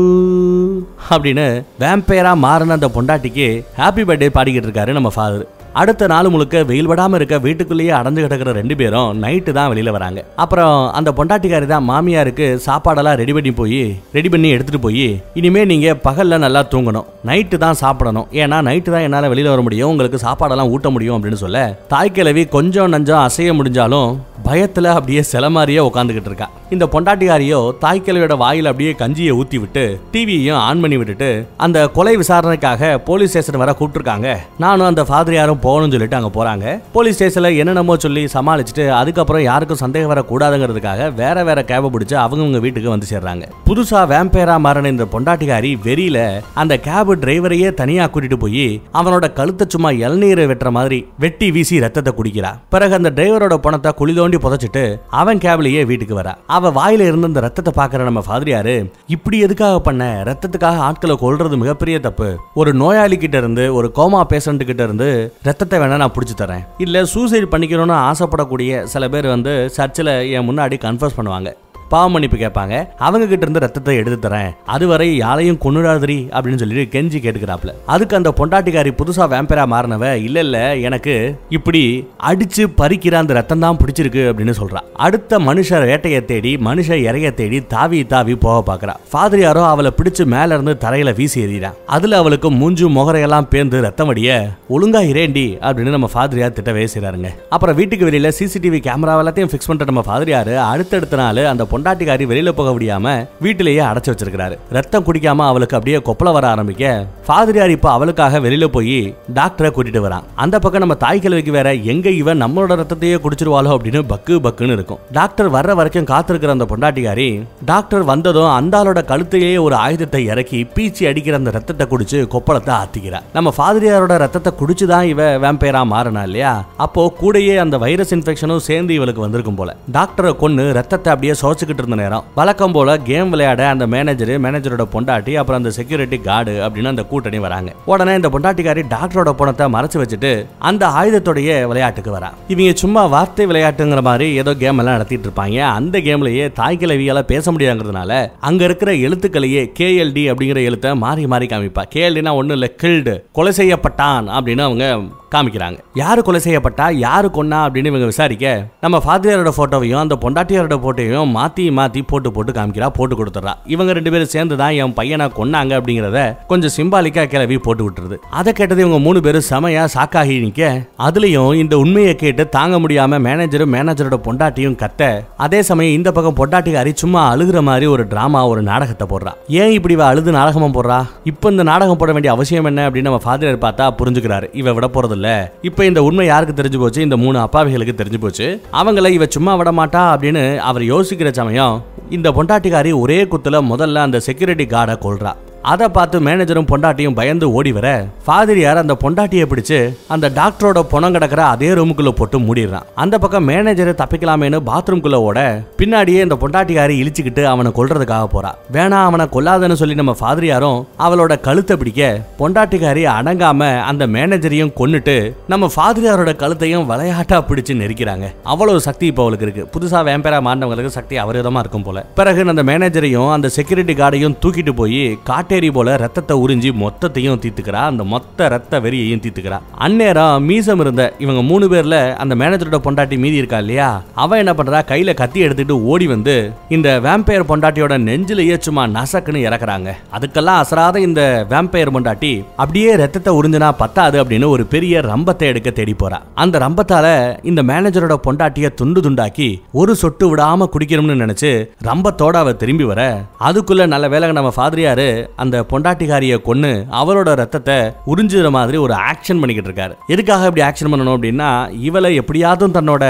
அப்படின்னு வேம்பயரா மாறின அந்த பொண்டாட்டிக்கு ஹாப்பி பர்த்டே பாடிக்கிட்டு இருக்காரு நம்ம ஃபாதர் அடுத்த நாள் முழுக்க வெயில் விடாமல் இருக்க வீட்டுக்குள்ளேயே அடைஞ்சு கிடக்கிற ரெண்டு பேரும் நைட்டு தான் வெளியில் வராங்க. அப்புறம் அந்த பொண்டாட்டிக்காரி தான் மாமியாருக்கு சாப்பாடெல்லாம் ரெடி பண்ணி போய் ரெடி பண்ணி எடுத்துகிட்டு போய் இனிமேல் நீங்கள் பகலில் நல்லா தூங்கணும். நைட்டு தான் சாப்பிடணும். ஏன்னா நைட்டு தான் என்னால் வெளியில் வர முடியும் உங்களுக்கு சாப்பாடெல்லாம் ஊட்ட முடியும் அப்படின்னு சொல்ல தாய்க்கிழவி கொஞ்சம் நஞ்சம் அசைய முடிஞ்சாலும் பயத்தில் அப்படியே சில மாதிரியே உட்காந்துக்கிட்டு இருக்கா. இந்த பொண்டாட்டிகாரியோ தாய்க்கிழவியோட வாயில் அப்படியே கஞ்சியை ஊற்றி விட்டு டிவியையும் ஆன் பண்ணி விட்டுட்டு அந்த கொலை விசாரணைக்காக போலீஸ் ஸ்டேஷன் வர கூப்பிட்டுருக்காங்க. நானும் அந்த ஃபாதர் யாரும் போகணும்னு சொல்லிட்டு அங்கே போறாங்க. போலீஸ் ஸ்டேஷன்ல என்னென்னமோ சொல்லி சமாளிச்சுட்டு அதுக்கப்புறம் யாருக்கும் சந்தேகம் வரக்கூடாதுங்கிறதுக்காக வேற வேற கேபை பிடிச்சு அவங்கவுங்க வீட்டுக்கு வந்து சேர்றாங்க. புதுசா வேம்பேரா மாறின இந்த பொண்டாட்டிகாரி வெறியில அந்த கேப் டிரைவரையே தனியா கூட்டிட்டு போய் அவனோட கழுத்தை சும்மா இளநீரை வெட்டுற மாதிரி வெட்டி வீசி ரத்தத்தை குடிக்கிறா. பிறகு அந்த டிரைவரோட பணத்தை குழி தோண்டி புதைச்சிட்டு அவன் கேப்லயே வீட்டுக்கு வரா. அவ வாயில இருந்து அந்த ரத்தத்தை பாக்குற நம்ம ஃபாதிரியாரு இப்படி எதுக்காக பண்ண? ரத்தத்துக்காக ஆட்களை கொல்றது மிகப்பெரிய தப்பு. ஒரு நோயாளி கிட்ட இருந்து ஒரு கோமா பேஷண்ட் கிட்ட இருந்து ரத்தத்தை வேணா நான் பிடிச்சி தரேன். இல்லை சூசைட் பண்ணிக்கணும்னு ஆசைப்படக்கூடிய சில பேர் வந்து சர்ச்சில் என் முன்னாடி கன்ஃபர்ஸ் பண்ணுவாங்க. பாவம் மன்னிப்பு கேட்பாங்க. அவங்க கிட்ட இருந்து ரத்தத்தை எடுத்து தரேன். அதுவரை யாரையும் கொண்டுடாதரி அப்படின்னு சொல்லிட்டு கெஞ்சி கேட்டுக்கிறாப்ல அதுக்கு அந்த பொண்டாட்டிக்காரி புதுசா வேம்பரா மாறினவ இல்ல இல்ல எனக்கு இப்படி அடிச்சு பறிக்கிற அந்த ரத்தம் தான் பிடிச்சிருக்கு அப்படின்னு சொல்றா. அடுத்த மனுஷ வேட்டையை தேடி மனுஷ இறைய தேடி தாவி தாவி போக பாக்குறா ஃபாதர் யாரோ அவளை பிடிச்சு மேல இருந்து தரையில வீசி எறிகிறான் அதுல அவளுக்கு மூஞ்சு முகரையெல்லாம் பேர்ந்து ரத்தம் அடிய ஒழுங்கா இரேண்டி அப்படின்னு நம்ம ஃபாதரியார் திட்ட செய்றாருங்க. அப்புறம் வீட்டுக்கு வெளியில சிசிடிவி கேமரா எல்லாத்தையும் ஃபிக்ஸ் பண்ணிட்டு நம்ம ஃபாதரியாரு அடுத்தடுத்த நாள் அந்த பொண்ணு பொண்டாட்டிக்காரி வெளியில போக முடியாம வீட்டிலேயே அடைச்சு வச்சிருக்கிறாரு. ரத்தம் குடிக்காம அவளுக்கு அப்படியே கொப்பள வர ஆரம்பிக்க ஃபாதரியார் இப்போ அவளுக்காக வெளியில போய் டாக்டரை கூட்டிட்டு வரான். அந்த பக்கம் நம்ம தாய் கிழவிக்கு வேற எங்க இவன் நம்மளோட ரத்தத்தையே குடிச்சிருவாளோ அப்படின்னு பக்கு பக்குன்னு இருக்கும். டாக்டர் வர்ற வரைக்கும் காத்திருக்கிற அந்த பொண்டாட்டிக்காரி டாக்டர் வந்ததும் அந்த ஆளோட கழுத்தையே ஒரு ஆயுதத்தை இறக்கி பீச்சி அடிக்கிற அந்த ரத்தத்தை குடிச்சு கொப்பளத்தை ஆத்திக்கிறார் நம்ம ஃபாதரியாரோட ரத்தத்தை குடிச்சுதான் இவ வேம்பயரா மாறினா இல்லையா? அப்போ கூடயே அந்த வைரஸ் இன்ஃபெக்ஷனும் சேர்ந்து இவளுக்கு வந்திருக்கும் போல. டாக்டரை கொன்னு ரத்தத்தை அப்படியே சோச்சுக்கிட்டு இருந்த நேரம். வழக்கம் போல கேம் விளையாட அந்த மேனேஜர் மேனேஜரோட பொண்டாட்டி அப்புறம் அந்த செக்யூரிட்டி கார்டு அப்படின்னு அந்த கூட்டணி வராங்க. உடனே இந்த பொண்டாட்டிக்காரி டாக்டரோட பணத்தை மறைச்சு வச்சுட்டு அந்த ஆயுதத்தோடைய விளையாட்டுக்கு வரா. இவங்க சும்மா வார்த்தை விளையாட்டுங்கிற மாதிரி ஏதோ கேம் எல்லாம் நடத்திட்டு இருப்பாங்க. அந்த கேம்லயே தாய் கிழவியால பேச முடியாங்கிறதுனால அங்க இருக்கிற எழுத்துக்களையே கேஎல்டி அப்படிங்கிற எழுத்தை மாறி மாறி காமிப்பா. கேஎல்டினா ஒண்ணு இல்ல கில்டு கொலை செய்யப்பட்டான் அப்படின்னு அவங்க காமிக்கிறாங்க. யாரு கொலை செய்யப்பட்டா யாரு கொன்னா அப்படின்னு இவங்க விசாரிக்க நம்ம ஃபாதியாரோட போட்டோவையும் அந்த பொண்டாட்டியாரோட போட்டோவையும் மாத்தி மாத்தி போட்டு போட்டு காமிக்கிறா போட்டு கொடுத்துறா இவங்க ரெண்டு பேரும் சேர்ந்து தான் என் பையனை கொன்னாங்க அப்படிங்கறத கொஞ்சம் சிம்பாலிக்கா கிளவி போட்டு விட்டுருது. அதை கேட்டது இவங்க மூணு பேரும் செமையா சாக்காகி நிக்க. அதுலயும் இந்த உண்மையை கேட்டு தாங்க முடியாம மேனேஜரும் மேனேஜரோட பொண்டாட்டியும் கத்த. அதே சமயம் இந்த பக்கம் பொண்டாட்டிக்காரி சும்மா அழுகுற மாதிரி ஒரு டிராமா ஒரு நாடகத்தை போடுறா. ஏன் இப்படி இவ அழுது நாடகமா போடுறா? இப்போ இந்த நாடகம் போட வேண்டிய அவசியம் என்ன அப்படின்னு நம்ம ஃபாதர் பார்த்தா புரிஞ்சுக்கிறாரு. இவ விட போறது இல்ல இப்போ இந்த உண்மை யாருக்கு தெரிஞ்சு போச்சு? இந்த மூணு அப்பாவிகளுக்கு தெரிஞ்சு போச்சு. அவங்கள இவ சும்மா விட மாட்டா அப்படின்னு அவர் யோசிக்கிற சமயம் இந்த பொண்டாட்டிக்காரி ஒரே குத்துல முதல்ல அந்த செக்யூரிட்டி கார்டை கொல்றா. அதை பார்த்து மேனேஜரும் பொண்டாட்டியும் பயந்து ஓடி வர ஃபாதிரியார் அந்த பொண்டாட்டியை பிடிச்சு அந்த டாக்டரோட பொணம் கிடக்கிற அதே ரூமுக்குள்ள போட்டு மூடிடுறான். அந்த பக்கம் மேனேஜரை தப்பிக்கலாமேன்னு பாத்ரூம்குள்ள ஓட பின்னாடியே இந்த பொண்டாட்டிக்காரி இழிச்சுக்கிட்டு அவனை கொல்றதுக்காக போறா. வேணாம் அவனை கொல்லாதன்னு சொல்லி நம்ம ஃபாதிரியாரும் அவளோட கழுத்தை பிடிக்க பொண்டாட்டிக்காரி அடங்காம அந்த மேனேஜரையும் கொன்னுட்டு நம்ம ஃபாதிரியாரோட கழுத்தையும் விளையாட்டா பிடிச்சு நெரிக்கிறாங்க. அவ்வளவு சக்தி இப்போ அவளுக்கு இருக்கு. புதுசா வேம்பேரா மாண்டவங்களுக்கு சக்தி அபரிதமா இருக்கும் போல. பிறகு அந்த மேனேஜரையும் அந்த செக்யூரிட்டி கார்டையும் தூக்கிட்டு போய் பட்டேரி போல ரத்தத்தை உறிஞ்சி மொத்தத்தையும் தீத்துக்கிறா அந்த மொத்த ரத்த வெறியையும் தீத்துக்கிறா அந்நேரம் மீசம் இருந்த இவங்க மூணு பேர்ல அந்த மேனேஜரோட பொண்டாட்டி மீதி இருக்கா இல்லையா? அவ என்ன பண்றா? கையில கத்தி எடுத்துட்டு ஓடி வந்து இந்த வேம்பையர் பொண்டாட்டியோட நெஞ்சிலேயே சும்மா நசக்குன்னு இறக்குறாங்க. அதுக்கெல்லாம் அசராத இந்த வேம்பையர் பொண்டாட்டி அப்படியே ரத்தத்தை உறிஞ்சினா பத்தாது அப்படின்னு ஒரு பெரிய ரம்பத்தை எடுக்க தேடி போறா. அந்த ரம்பத்தால இந்த மேனேஜரோட பொண்டாட்டிய துண்டு துண்டாக்கி ஒரு சொட்டு விடாம குடிக்கணும்னு நினைச்சு ரம்பத்தோட அவ திரும்பி வர. அதுக்குள்ள நல்ல வேலை நம்ம ஃபாதரியாரு அந்த பொண்டாட்டிகாரியை கொன்று அவரோட ரத்தத்தை உறிஞ்சுற மாதிரி ஒரு ஆக்ஷன் பண்ணிக்கிட்டு இருக்காரு. எதுக்காக இப்படி ஆக்ஷன் பண்ணணும் அப்படின்னா இவளை எப்படியாவது தன்னோட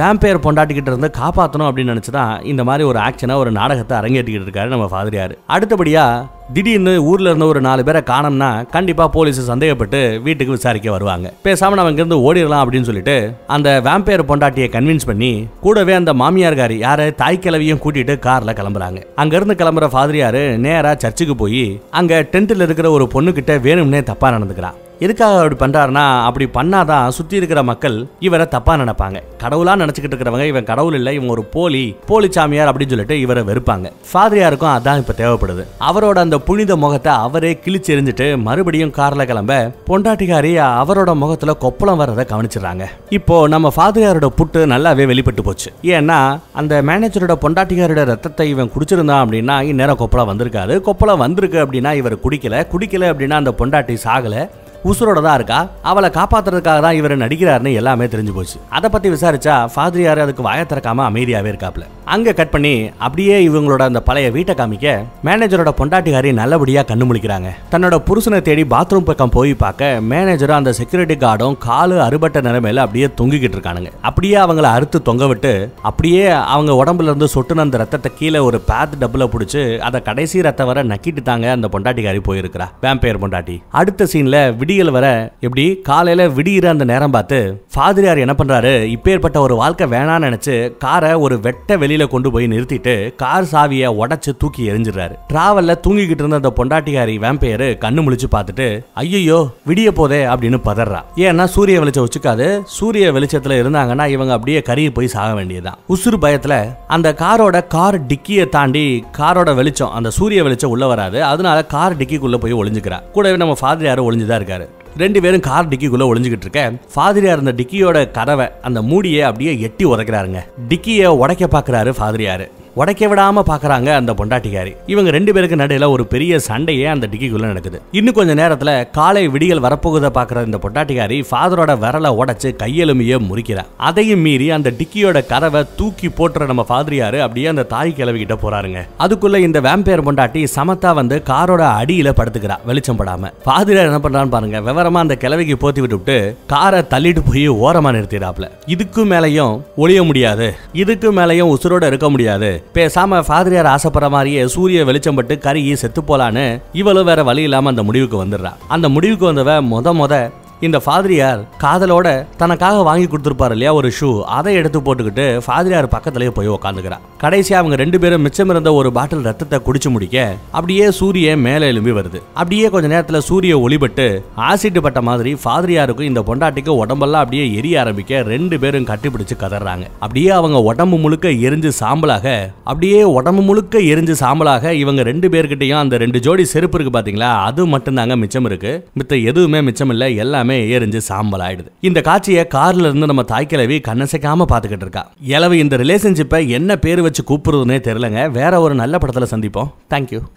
வேம்பையர் பொண்டாட்டிக்கிட்ட இருந்து காப்பாற்றணும் அப்படின்னு நினச்சி தான் இந்த மாதிரி ஒரு ஆக்ஷனை ஒரு நாடகத்தை அரங்கேற்றிக்கிட்டு இருக்காரு நம்ம ஃபாதரியாரு. அடுத்தபடியாக திடீர்னு ஊர்ல இருந்த ஒரு நாலு பேரை காணோம்னா கண்டிப்பா போலீஸ் சந்தேகப்பட்டு வீட்டுக்கு விசாரிக்க வருவாங்க. பேசாம நம்ம இங்கிருந்து ஓடிடலாம் அப்படின்னு சொல்லிட்டு அந்த வேம்பையர் பொண்டாட்டியை கன்வின்ஸ் பண்ணி கூடவே அந்த மாமியார்காரி யாரை தாய் கிழவியும் கூட்டிட்டு கார்ல கிளம்புறாங்க. அங்க இருந்து கிளம்புற ஃபாதிரியார் நேரா சர்ச்சுக்கு போய் அங்க டென்ட்ல இருக்கிற ஒரு பொண்ணு கிட்ட வேணும்னே தப்பா நடந்துக்கிறான் எதுக்காக அப்படி பண்ணுறாருன்னா அப்படி பண்ணாதான் சுற்றி இருக்கிற மக்கள் இவரை தப்பாக நினைப்பாங்க. கடவுளாக நினச்சிக்கிட்டு இருக்கிறவங்க இவன் கடவுள் இல்லை இவன் ஒரு போலி போலி சாமியார் அப்படின்னு சொல்லிட்டு இவரை வெறுப்பாங்க. ஃபாதரியாருக்கும் அதான் இப்போ தேவைப்படுது. அவரோட அந்த புனித முகத்தை அவரே கிழிச்செறிஞ்சிட்டு மறுபடியும் காரில் கிளம்ப பொண்டாட்டிகாரி அவரோட முகத்தில் கொப்பளம் வர்றதை கவனிச்சிடுறாங்க. இப்போ நம்ம ஃபாதரியாரோட புட்டு நல்லாவே வெளிப்பட்டு போச்சு. ஏன்னா அந்த மேனேஜரோட பொண்டாட்டிகாரோட ரத்தத்தை இவன் குடிச்சிருந்தான் அப்படின்னா இந்நேரம் கொப்பளம் வந்திருக்காது. கொப்பளம் வந்திருக்கு அப்படின்னா இவர் குடிக்கல. குடிக்கல அப்படின்னா அந்த பொண்டாட்டி சாகலை. உசுரோட தான் இருக்கா? அவளை காப்பாத்துறதுக்காக தான் இவர் நடிக்கிறாருன்னு எல்லாமே தெரிஞ்சு போச்சு. அதை பத்தி விசாரிச்சா ஃபாதிரியார் அதுக்கு வாய திறக்காம அமைதியாவே இருக்காப்ல. அங்க கட் பண்ணி அப்படியே இவங்களோட அந்த பழைய வீட்டை காமிக்க மேனேஜரோட பொண்டாட்டிகாரி நல்லபடியா கண்ணு முழிக்கிறாங்க. தன்னோட புருஷனை தேடி பாத்ரூம் பக்கம் போய் பார்க்க மேனேஜரும் அந்த செக்யூரிட்டி கார்டும் காலு அறுபட்ட நிலைமையில அப்படியே தொங்கிக்கிட்டு இருக்கானுங்க. அப்படியே அவங்கள அறுத்து தொங்க விட்டு அப்படியே அவங்க உடம்புல இருந்து சொட்டுன அந்த ரத்தத்தை கீழே ஒரு பேத் டப்புல பிடிச்சி அதை கடைசி ரத்த வர நக்கிட்டு தாங்க அந்த பொண்டாட்டிக்காரி போயிருக்கிறா. வேம்பையர் பொண்டாட்டி. அடுத்த சீன்ல விடியல் வர எப்படி காலையில விடியிற அந்த நேரம் பார்த்து ஃபாதரியார் என்ன பண்றாரு? இப்பேற்பட்ட ஒரு வாழ்க்கை வேணான்னு நினைச்சு காரை ஒரு வெட்ட வெளியில கொண்டு போய் நிறுத்திட்டு கார் சாவியை உடைச்சு தூக்கி எரிஞ்சிடுறாரு டிராவல்ல தூங்கிக்கிட்டு இருந்த அந்த பொண்டாட்டிகாரி வேம்பையர் கண்ணு முழிச்சு பார்த்துட்டு ஐயோ விடிய போதே அப்படின்னு பதறா. ஏன்னா சூரிய வெளிச்சம் வச்சுக்காது. சூரிய வெளிச்சத்துல இருந்தாங்கன்னா இவங்க அப்படியே கருகி போய் சாக வேண்டியதுதான். உசுறு பயத்துல அந்த காரோட கார் டிக்கியை தாண்டி காரோட வெளிச்சம் அந்த சூரிய வெளிச்சம் உள்ள வராது. அதனால கார் டிக்கிக்குள்ள போய் ஒளிஞ்சுக்கிறா. கூடவே நம்ம ஃபாதர் யாரும் ஒளிஞ்சுதான் இருக்காரு. ரெண்டு பேரும் கார் டிக்கிக்குள்ள ஒளிஞ்சுக்கிட்டு இருக்க. ஃபாதிரியார் அந்த டிக்கியோட கதவை அந்த மூடியை அப்படியே எட்டி உதைக்கிறாருங்க. டிக்கியை உடைக்க பார்க்குறாரு ஃபாதிரியாரு. உடைக்க விடாம பாக்குறாங்க அந்த பொண்டாட்டிக்காரி. இவங்க ரெண்டு பேருக்கு நடையில ஒரு பெரிய சண்டையே அந்த டிக்கிக்குள்ள நடக்குது. இன்னும் கொஞ்ச நேரத்துல காலை விடியல் வரப்போகுத பாக்குற இந்த பொண்டாட்டிக்காரி ஃபாதரோட விரலை உடைச்சு கையெலுமைய முறிக்கிறா. அதையும் மீறி அந்த டிக்கியோட கதவை தூக்கி போட்டுற நம்ம ஃபாதரியாரு அப்படியே அந்த தாய் கிளவிக்கிட்ட போறாருங்க. அதுக்குள்ள இந்த வேம்பையர் பொண்டாட்டி சமத்தா வந்து காரோட அடியில படுத்துக்கிறா வெளிச்சம் படாம. ஃபாதரியார் என்ன பண்றான்னு பாருங்க. விவரமா அந்த கிளவிக்கு போத்தி விட்டுவிட்டு காரை தள்ளிட்டு போய் ஓரமா நிறுத்திடாப்ல இதுக்கு மேலையும் ஒளிய முடியாது. இதுக்கு மேலையும் உசுரோட இருக்க முடியாது. பேசாம ஃபாதரியார் ஆசைப்படுற மாதிரியே சூரிய வெளிச்சம் பட்டு கருகி செத்து போலான்னு இவளும் வேற வழி இல்லாம அந்த முடிவுக்கு வந்துடுறா. அந்த முடிவுக்கு வந்தவ முத முத இந்த ஃபாதிரியார் காதலோட தனக்காக வாங்கி கொடுத்துருப்பாரு இல்லையா ஒரு ஷூ அதை எடுத்து போட்டுக்கிட்டு ஃபாதிரியார் பக்கத்துலேயே போய் உட்காந்துக்கிறா கடைசியாக அவங்க ரெண்டு பேரும் மிச்சம் இருந்த ஒரு பாட்டில் ரத்தத்தை குடிச்சு முடிக்க அப்படியே சூரிய மேலே எழும்பி வருது. அப்படியே கொஞ்ச நேரத்தில் சூரிய ஒளிபட்டு ஆசிட்டு பட்ட மாதிரி ஃபாதிரியாருக்கும் இந்த பொண்டாட்டிக்கும் உடம்பெல்லாம் அப்படியே எரிய ஆரம்பிக்க ரெண்டு பேரும் கட்டிப்பிடிச்சு கதறாங்க. அப்படியே அவங்க உடம்பு முழுக்க எரிஞ்சு சாம்பலாக அப்படியே உடம்பு முழுக்க எரிஞ்சு சாம்பலாக இவங்க ரெண்டு பேர்கிட்டையும் அந்த ரெண்டு ஜோடி செருப்பு இருக்கு பார்த்தீங்களா அது மட்டும்தாங்க மிச்சம் இருக்கு. மித்த எதுவுமே மிச்சம் இல்லை எல்லாமே எரிஞ்சு சாம்பல் ஆயிடுது. இந்த காட்சியை கார்ல இருந்து நம்ம தாய்க்கிழவி கண்ணசைக்காம பாத்துக்கிட்டு இருக்கா. இளவு இந்த ரிலேஷன்ஷிப்பை என்ன பேர் வச்சு கூப்பிடுறதுனே தெரியலங்க. வேற ஒரு நல்ல படத்துல சந்திப்போம். தேங்க்யூ